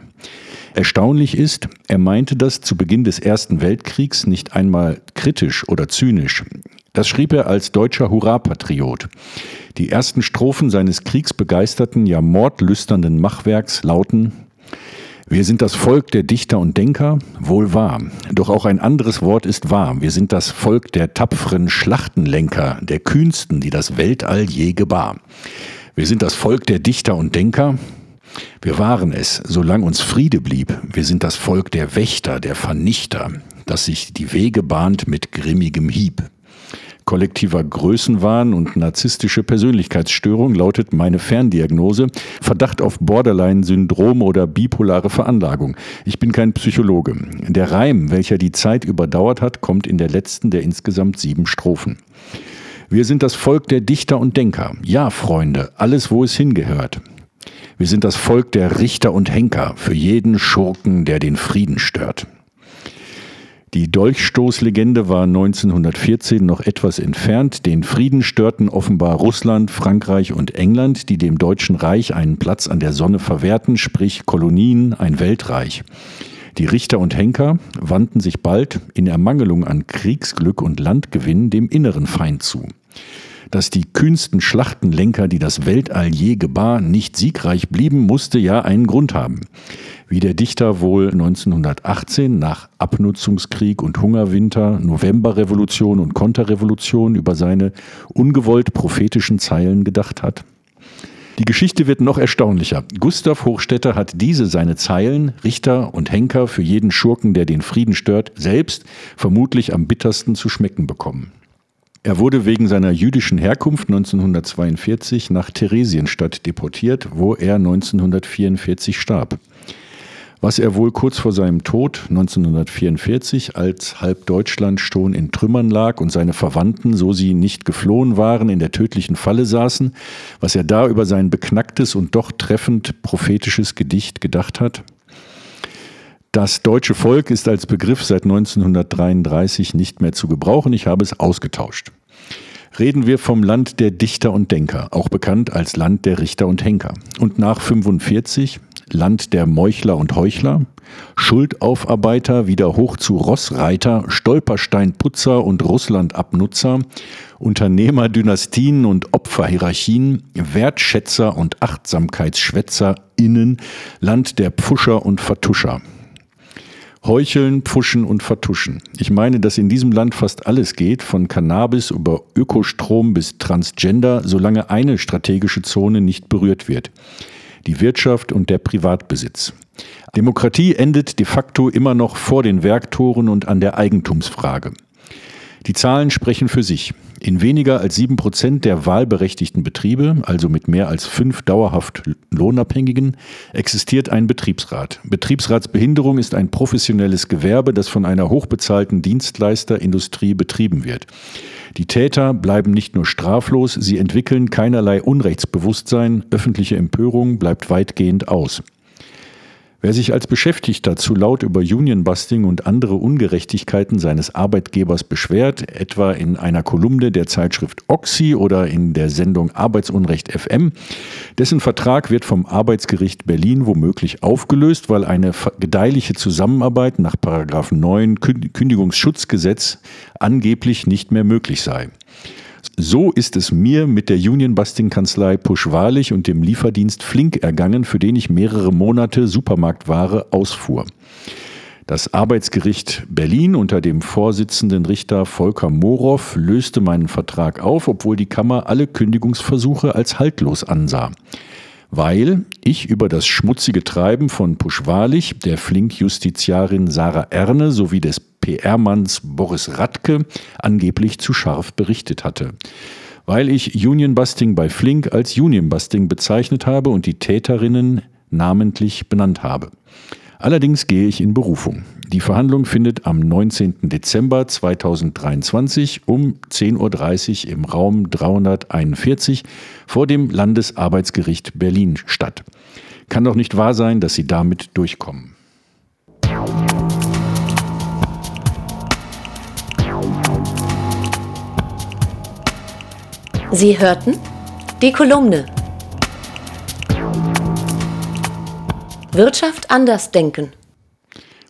Erstaunlich ist, er meinte das zu Beginn des Ersten Weltkriegs nicht einmal kritisch oder zynisch. Das schrieb er als deutscher Hurra-Patriot. Die ersten Strophen seines kriegsbegeisterten, ja mordlüsternden Machwerks lauten wir sind das Volk der Dichter und Denker, wohl wahr. Doch auch ein anderes Wort ist wahr. Wir sind das Volk der tapferen Schlachtenlenker, der kühnsten, die das Weltall je gebar. Wir sind das Volk der Dichter und Denker, wir waren es, solange uns Friede blieb. Wir sind das Volk der Wächter, der Vernichter, das sich die Wege bahnt mit grimmigem Hieb. Kollektiver Größenwahn und narzisstische Persönlichkeitsstörung lautet meine Ferndiagnose. Verdacht auf Borderline-Syndrom oder bipolare Veranlagung. Ich bin kein Psychologe. Der Reim, welcher die Zeit überdauert hat, kommt in der letzten der insgesamt sieben Strophen. Wir sind das Volk der Dichter und Denker. Ja, Freunde, alles, wo es hingehört. Wir sind das Volk der Richter und Henker für jeden Schurken, der den Frieden stört. Die Dolchstoßlegende war 1914 noch etwas entfernt. Den Frieden störten offenbar Russland, Frankreich und England, die dem Deutschen Reich einen Platz an der Sonne verwehrten, sprich Kolonien, ein Weltreich. Die Richter und Henker wandten sich bald in Ermangelung an Kriegsglück und Landgewinn dem inneren Feind zu dass die kühnsten Schlachtenlenker, die das Weltall je gebar, nicht siegreich blieben, musste ja einen Grund haben. Wie der Dichter wohl 1918 nach Abnutzungskrieg und Hungerwinter, Novemberrevolution und Konterrevolution über seine ungewollt prophetischen Zeilen gedacht hat. Die Geschichte wird noch erstaunlicher. Gustav Hochstetter hat diese seine Zeilen, Richter und Henker für jeden Schurken, der den Frieden stört, selbst vermutlich am bittersten zu schmecken bekommen. Er wurde wegen seiner jüdischen Herkunft 1942 nach Theresienstadt deportiert, wo er 1944 starb. Was er wohl kurz vor seinem Tod 1944, als halb Deutschland schon in Trümmern lag und seine Verwandten, so sie nicht geflohen waren, in der tödlichen Falle saßen, was er da über sein beknacktes und doch treffend prophetisches Gedicht gedacht hat? Das deutsche Volk ist als Begriff seit 1933 nicht mehr zu gebrauchen. Ich habe es ausgetauscht. Reden wir vom Land der Dichter und Denker, auch bekannt als Land der Richter und Henker. Und nach 45 Land der Meuchler und Heuchler, Schuldaufarbeiter wieder hoch zu Rossreiter, Stolpersteinputzer und Russlandabnutzer, Unternehmerdynastien und Opferhierarchien, Wertschätzer und AchtsamkeitsschwätzerInnen, Land der Pfuscher und Vertuscher. Heucheln, Pfuschen und Vertuschen. Ich meine, dass in diesem Land fast alles geht, von Cannabis über Ökostrom bis Transgender, solange eine strategische Zone nicht berührt wird. Die Wirtschaft und der Privatbesitz. Demokratie endet de facto immer noch vor den Werktoren und an der Eigentumsfrage. Die Zahlen sprechen für sich. In weniger als sieben Prozent der wahlberechtigten Betriebe, also mit mehr als fünf dauerhaft Lohnabhängigen, existiert ein Betriebsrat. Betriebsratsbehinderung ist ein professionelles Gewerbe, das von einer hochbezahlten Dienstleisterindustrie betrieben wird. Die Täter bleiben nicht nur straflos, sie entwickeln keinerlei Unrechtsbewusstsein, öffentliche Empörung bleibt weitgehend aus. Wer sich als Beschäftigter zu laut über Unionbusting und andere Ungerechtigkeiten seines Arbeitgebers beschwert, etwa in einer Kolumne der Zeitschrift Oxy oder in der Sendung Arbeitsunrecht FM, dessen Vertrag wird vom Arbeitsgericht Berlin womöglich aufgelöst, weil eine gedeihliche Zusammenarbeit nach 9 Kündigungsschutzgesetz angeblich nicht mehr möglich sei. So ist es mir mit der Union-Busting-Kanzlei Puschwalich und dem Lieferdienst Flink ergangen, für den ich mehrere Monate Supermarktware ausfuhr. Das Arbeitsgericht Berlin unter dem Vorsitzenden Richter Volker Morow löste meinen Vertrag auf, obwohl die Kammer alle Kündigungsversuche als haltlos ansah. Weil ich über das schmutzige Treiben von Puschwalich, der Flink-Justiziarin Sarah Erne sowie des PR-Manns Boris Radke angeblich zu scharf berichtet hatte weil ich Unionbusting bei Flink als Unionbusting bezeichnet habe und die Täterinnen namentlich benannt habe. Allerdings gehe ich in Berufung. Die Verhandlung findet am 19. Dezember 2023 um 10.30 Uhr im Raum 341 vor dem Landesarbeitsgericht Berlin statt. Kann doch nicht wahr sein, dass Sie damit durchkommen. Sie hörten die Kolumne Wirtschaft anders denken.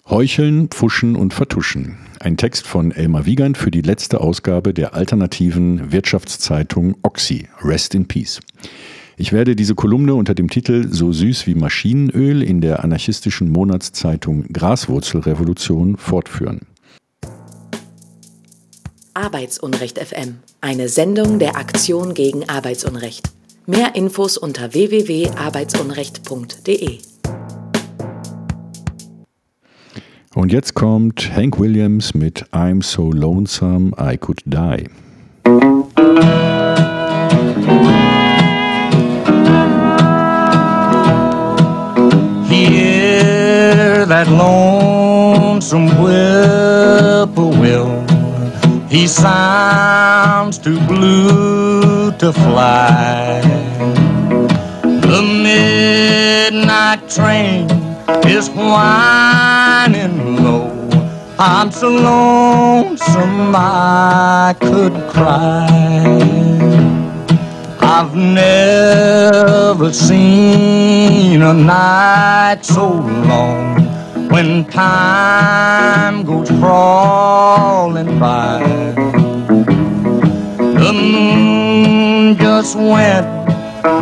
Heucheln, Pfuschen und Vertuschen. Ein Text von Elmar Wiegand für die letzte Ausgabe der alternativen Wirtschaftszeitung Oxy. Rest in Peace. Ich werde diese Kolumne unter dem Titel So süß wie Maschinenöl in der anarchistischen Monatszeitung Graswurzelrevolution fortführen. Arbeitsunrecht FM, eine Sendung der Aktion gegen Arbeitsunrecht. Mehr Infos unter www.arbeitsunrecht.de. Und jetzt kommt Hank Williams mit I'm So Lonesome I Could Die. Hear that lonesome whippoorwill. He sounds too blue to fly. The midnight train is whining low. I'm so lonesome I could cry. I've never seen a night so long when time goes crawling by. The moon just went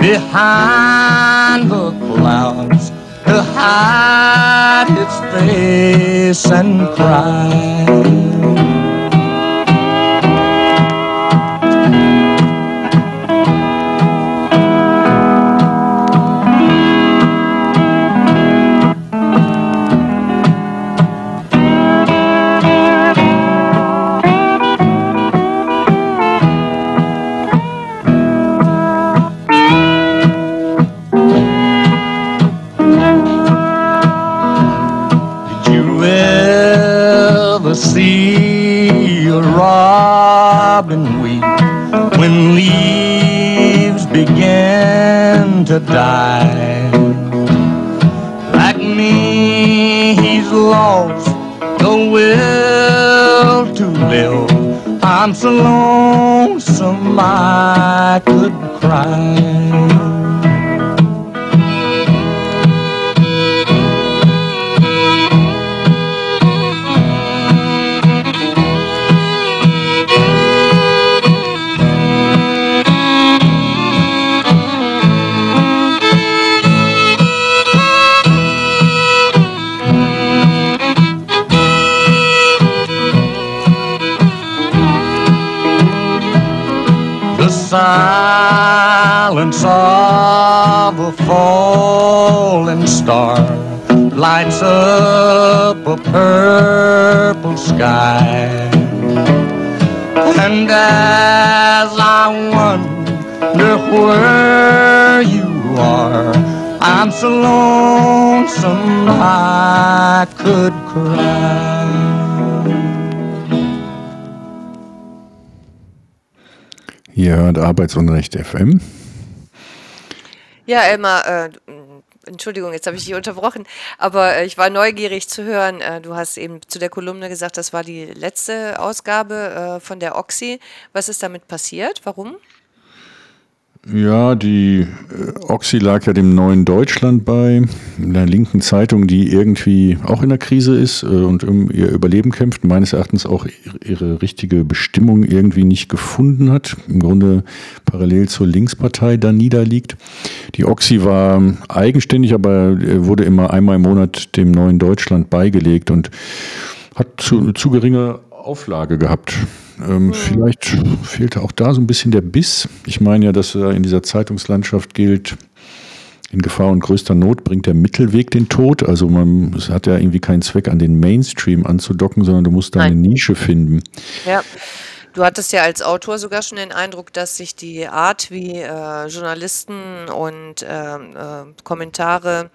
behind the clouds to hide its face and cry. Die. Like me, he's lost the will to live. I'm so lonesome I Arbeitsunrecht FM. Ja, Elmar, äh, Entschuldigung, jetzt habe ich dich unterbrochen, aber äh, ich war neugierig zu hören. Äh, du hast eben zu der Kolumne gesagt, das war die letzte Ausgabe äh, von der Oxy. Was ist damit passiert? Warum? Ja, die äh, Oxy lag ja dem neuen Deutschland bei, einer linken Zeitung, die irgendwie auch in der Krise ist äh, und um ihr Überleben kämpft, meines Erachtens auch ihre richtige Bestimmung irgendwie nicht gefunden hat, im Grunde parallel zur Linkspartei da niederliegt. Die Oxy war eigenständig, aber äh, wurde immer einmal im Monat dem neuen Deutschland beigelegt und hat zu, zu geringe Auflage gehabt. Ähm, vielleicht fehlte auch da so ein bisschen der Biss. Ich meine ja, dass in dieser Zeitungslandschaft gilt, in Gefahr und größter Not bringt der Mittelweg den Tod. Also man, es hat ja irgendwie keinen Zweck, an den Mainstream anzudocken, sondern du musst da eine Nische finden. Ja. Du hattest ja als Autor sogar schon den Eindruck, dass sich die Art, wie äh, Journalisten und äh, äh, Kommentare,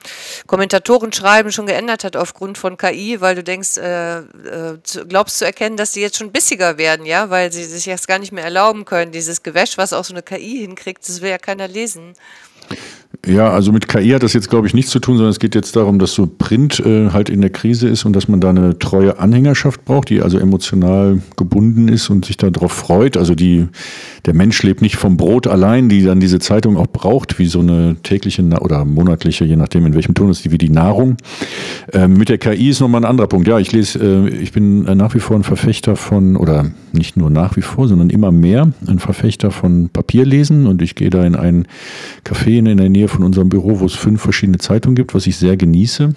Kommentatoren schreiben, schon geändert hat aufgrund von KI, weil du denkst, äh, äh, glaubst zu erkennen, dass die jetzt schon bissiger werden, ja, weil sie sich das gar nicht mehr erlauben können. Dieses Gewäsch, was auch so eine KI hinkriegt, das will ja keiner lesen. Ja, also mit KI hat das jetzt, glaube ich, nichts zu tun, sondern es geht jetzt darum, dass so Print äh, halt in der Krise ist und dass man da eine treue Anhängerschaft braucht, die also emotional gebunden ist und sich darauf freut. Also die, der Mensch lebt nicht vom Brot allein, die dann diese Zeitung auch braucht, wie so eine tägliche oder monatliche, je nachdem in welchem Ton die wie die Nahrung. Ähm, mit der KI ist nochmal ein anderer Punkt. Ja, ich lese, äh, ich bin nach wie vor ein Verfechter von, oder nicht nur nach wie vor, sondern immer mehr ein Verfechter von Papierlesen und ich gehe da in ein Café in der Nähe von unserem Büro, wo es fünf verschiedene Zeitungen gibt, was ich sehr genieße.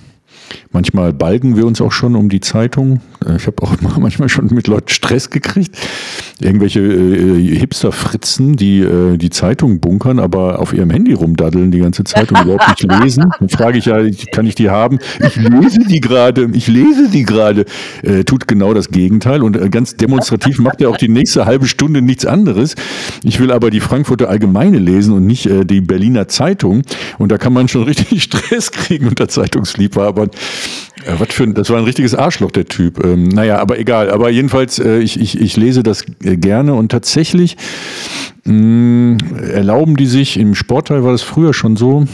Manchmal balgen wir uns auch schon um die Zeitung. Äh, ich habe auch manchmal schon mit Leuten Stress gekriegt. Irgendwelche äh, Hipster-Fritzen, die äh, die Zeitung bunkern, aber auf ihrem Handy rumdaddeln, die ganze Zeitung überhaupt nicht lesen. Dann frage ich ja, kann ich die haben? Ich lese die gerade, ich lese die gerade. Äh, tut genau das Gegenteil und äh, ganz demonstrativ macht er auch die nächste halbe Stunde nichts anderes. Ich will aber die Frankfurter Allgemeine lesen und nicht äh, die Berliner Zeitung. Und da kann man schon richtig Stress kriegen unter Zeitungsliebhabern. Ja, was für ein, das war ein richtiges Arschloch, der Typ. Ähm, naja, aber egal. Aber jedenfalls, äh, ich, ich, ich lese das äh, gerne und tatsächlich mh, mm, erlauben die sich, im Sportteil war das früher schon so,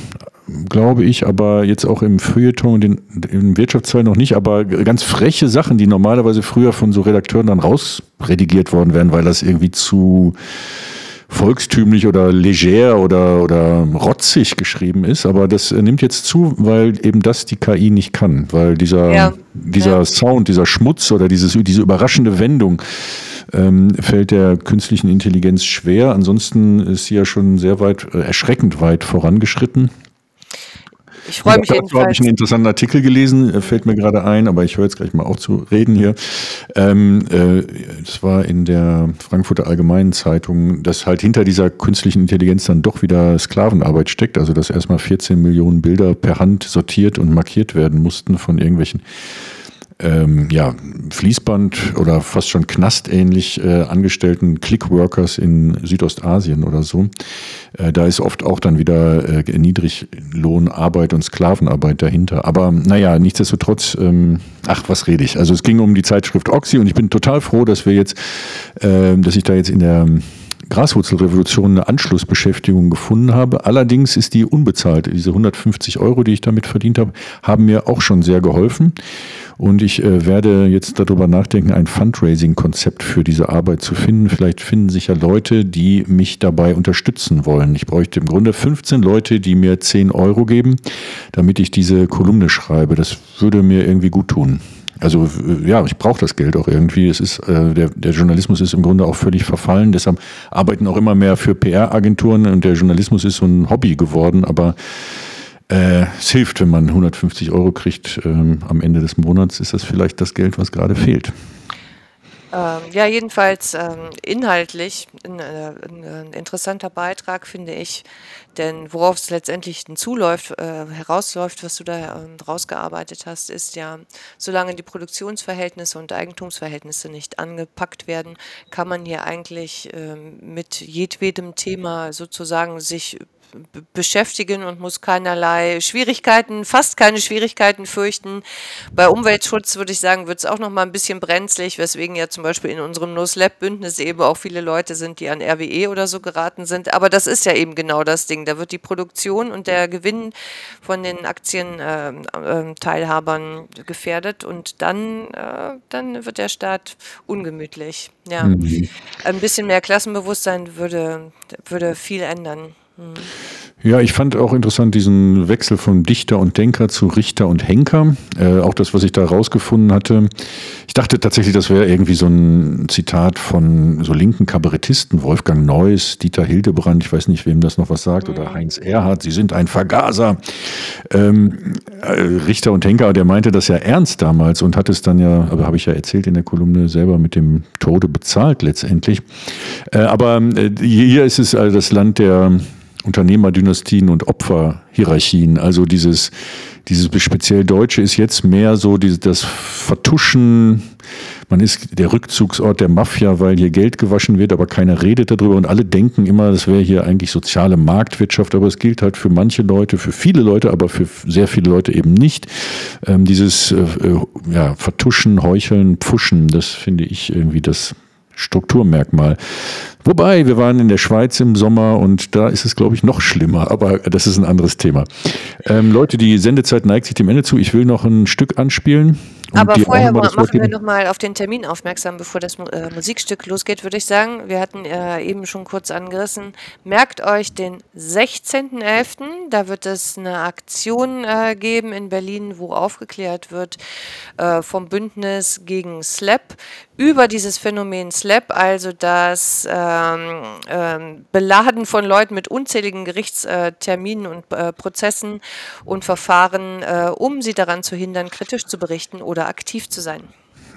glaube ich, aber jetzt auch im Feuilleton und im Wirtschaftsteil noch nicht, aber ganz freche Sachen, die normalerweise früher von so Redakteuren dann rausredigiert worden wären, weil das irgendwie zu volkstümlich oder leger oder, oder rotzig geschrieben ist, aber das nimmt jetzt zu, weil eben das die KI nicht kann, weil dieser, ja. dieser ja. Sound, dieser Schmutz oder dieses, diese überraschende Wendung ähm, fällt der künstlichen Intelligenz schwer. Ansonsten ist sie ja schon sehr weit, äh, erschreckend weit vorangeschritten. Ich freue mich jedenfalls. Dazu habe ich einen interessanten Artikel gelesen, äh, fällt mir gerade ein, aber ich höre jetzt gleich mal auf zu reden hier. Ähm, äh, das war in der Frankfurter Allgemeinen Zeitung, dass halt hinter dieser künstlichen Intelligenz dann doch wieder Sklavenarbeit steckt, also dass erstmal 14 Millionen Bilder per Hand sortiert und markiert werden mussten von irgendwelchen ähm, ja, Fließband oder fast schon knastähnlich äh, angestellten Clickworkers in Südostasien oder so. Äh, da ist oft auch dann wieder äh, Niedriglohnarbeit und Sklavenarbeit dahinter. Aber naja, nichtsdestotrotz, ähm, ach, was rede ich? Also es ging um die Zeitschrift Oxy und ich bin total froh, dass wir jetzt, äh, dass ich da jetzt in der Graswurzelrevolution eine Anschlussbeschäftigung gefunden habe. Allerdings ist die unbezahlt. Diese 150 Euro, die ich damit verdient habe, haben mir auch schon sehr geholfen. Und ich äh, werde jetzt darüber nachdenken, ein Fundraising-Konzept für diese Arbeit zu finden. Vielleicht finden sich ja Leute, die mich dabei unterstützen wollen. Ich bräuchte im Grunde 15 Leute, die mir 10 Euro geben, damit ich diese Kolumne schreibe. Das würde mir irgendwie gut tun. Also ja, ich brauche das Geld auch irgendwie. Es ist äh, der, der Journalismus ist im Grunde auch völlig verfallen. Deshalb arbeiten auch immer mehr für PR-Agenturen und der Journalismus ist so ein Hobby geworden. Aber äh, es hilft, wenn man 150 Euro kriegt ähm, am Ende des Monats. Ist das vielleicht das Geld, was gerade fehlt? Ähm, ja, jedenfalls ähm, inhaltlich ein, äh, ein, interessanter Beitrag, finde ich. Denn worauf es letztendlich zuläuft, äh, herausläuft, was du da ähm, rausgearbeitet hast, ist ja, solange die Produktionsverhältnisse und Eigentumsverhältnisse nicht angepackt werden, kann man hier eigentlich ähm, mit jedwedem Thema sozusagen sich beschäftigen und muss keinerlei Schwierigkeiten, fast keine Schwierigkeiten fürchten. Bei Umweltschutz würde ich sagen, wird es auch noch mal ein bisschen brenzlig, weswegen ja zum Beispiel in unserem No-Slap-Bündnis eben auch viele Leute sind, die an RWE oder so geraten sind. Aber das ist ja eben genau das Ding. Da wird die Produktion und der Gewinn von den Aktienteilhabern ähm, äh, gefährdet und dann, äh, dann wird der Staat ungemütlich. Ja. Mhm. Ein bisschen mehr Klassenbewusstsein würde, würde viel ändern. Ja, ich fand auch interessant diesen Wechsel von Dichter und Denker zu Richter und Henker. Äh, auch das, was ich da rausgefunden hatte. Ich dachte tatsächlich, das wäre irgendwie so ein Zitat von so linken Kabarettisten, Wolfgang Neuss, Dieter Hildebrand, ich weiß nicht, wem das noch was sagt, oder mhm. Heinz Erhardt, sie sind ein Vergaser. Ähm, äh, Richter und Henker, der meinte das ja ernst damals und hat es dann ja, aber habe ich ja erzählt in der Kolumne, selber mit dem Tode bezahlt letztendlich. Äh, aber äh, hier ist es also das Land der Unternehmerdynastien und Opferhierarchien. Also dieses, dieses speziell Deutsche ist jetzt mehr so dieses, das Vertuschen. Man ist der Rückzugsort der Mafia, weil hier Geld gewaschen wird, aber keiner redet darüber und alle denken immer, das wäre hier eigentlich soziale Marktwirtschaft, aber es gilt halt für manche Leute, für viele Leute, aber für sehr viele Leute eben nicht. Ähm, dieses äh, äh ja, Vertuschen, Heucheln, Pfuschen, das finde ich irgendwie das Strukturmerkmal. Wobei, wir waren in der Schweiz im Sommer und da ist es, glaube ich, noch schlimmer, aber das ist ein anderes Thema. Ähm, Leute, die Sendezeit neigt sich dem Ende zu. Ich will noch ein Stück anspielen. Aber vorher machen wir nochmal auf den Termin aufmerksam, bevor das äh, Musikstück losgeht, würde ich sagen. Wir hatten äh, eben schon kurz angerissen. Merkt euch den 16.11., da wird es eine Aktion äh, geben in Berlin, wo aufgeklärt wird äh, vom Bündnis gegen SLAP über dieses Phänomen SLAP, also das ähm, ähm, Beladen von Leuten mit unzähligen Gerichtsterminen und äh, Prozessen und Verfahren, äh, um sie daran zu hindern, kritisch zu berichten oder aktiv zu sein.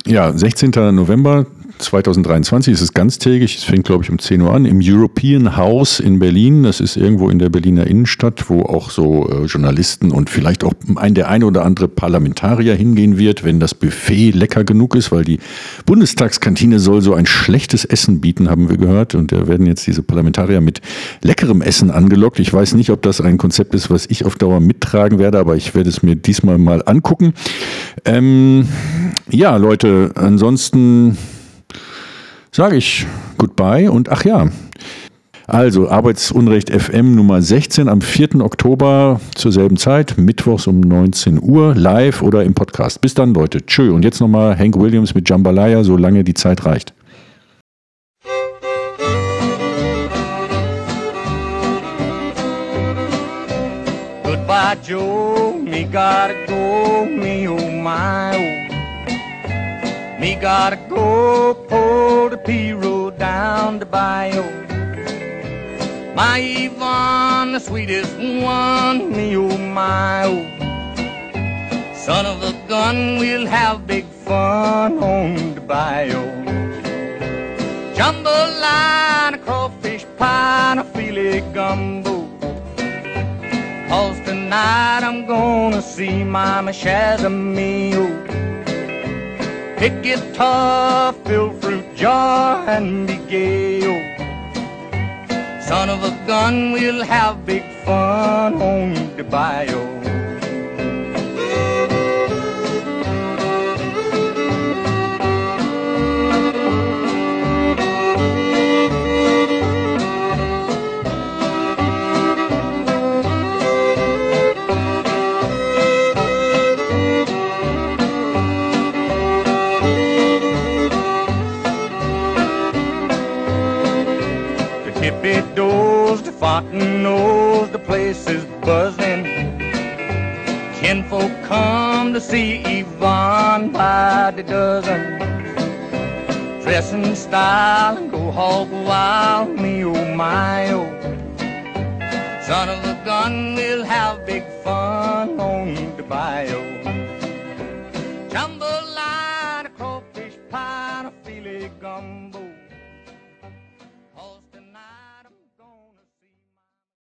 Ja, 16. November 2023 ist es ganztägig. Es fängt, glaube ich, um 10 Uhr an im European House in Berlin. Das ist irgendwo in der Berliner Innenstadt, wo auch so äh, Journalisten und vielleicht auch ein, der eine oder andere Parlamentarier hingehen wird, wenn das Buffet lecker genug ist, weil die Bundestagskantine soll so ein schlechtes Essen bieten, haben wir gehört. Und da werden jetzt diese Parlamentarier mit leckerem Essen angelockt. Ich weiß nicht, ob das ein Konzept ist, was ich auf Dauer mittragen werde, aber ich werde es mir diesmal mal angucken. Ähm, ja, Leute, ansonsten sage ich Goodbye und ach ja. Also Arbeitsunrecht FM Nummer 16 am 4. Oktober zur selben Zeit, mittwochs um 19 Uhr, live oder im Podcast. Bis dann, Leute. Tschö. Und jetzt nochmal Hank Williams mit Jambalaya, solange die Zeit reicht. Goodbye, Joe. Me gotta go, me oh my oh. Me gotta go pull the P road down to Bio. My Yvonne, the sweetest one, me oh my oh. Son of a gun, we'll have big fun on the bio. Jambalaya, crawfish pie, and a filet gumbo. Cause tonight I'm gonna see Mama Shazamio. Pick guitar, fill fruit jar, and be gay. Oh. Son of a gun, we'll have big fun on the bayou. Fontaine knows the place is buzzing. Kinfolk come to see Yvonne by the dozen. Dress in style and go hog wild, me oh my oh. Son of a gun, we'll have big fun on the bayou.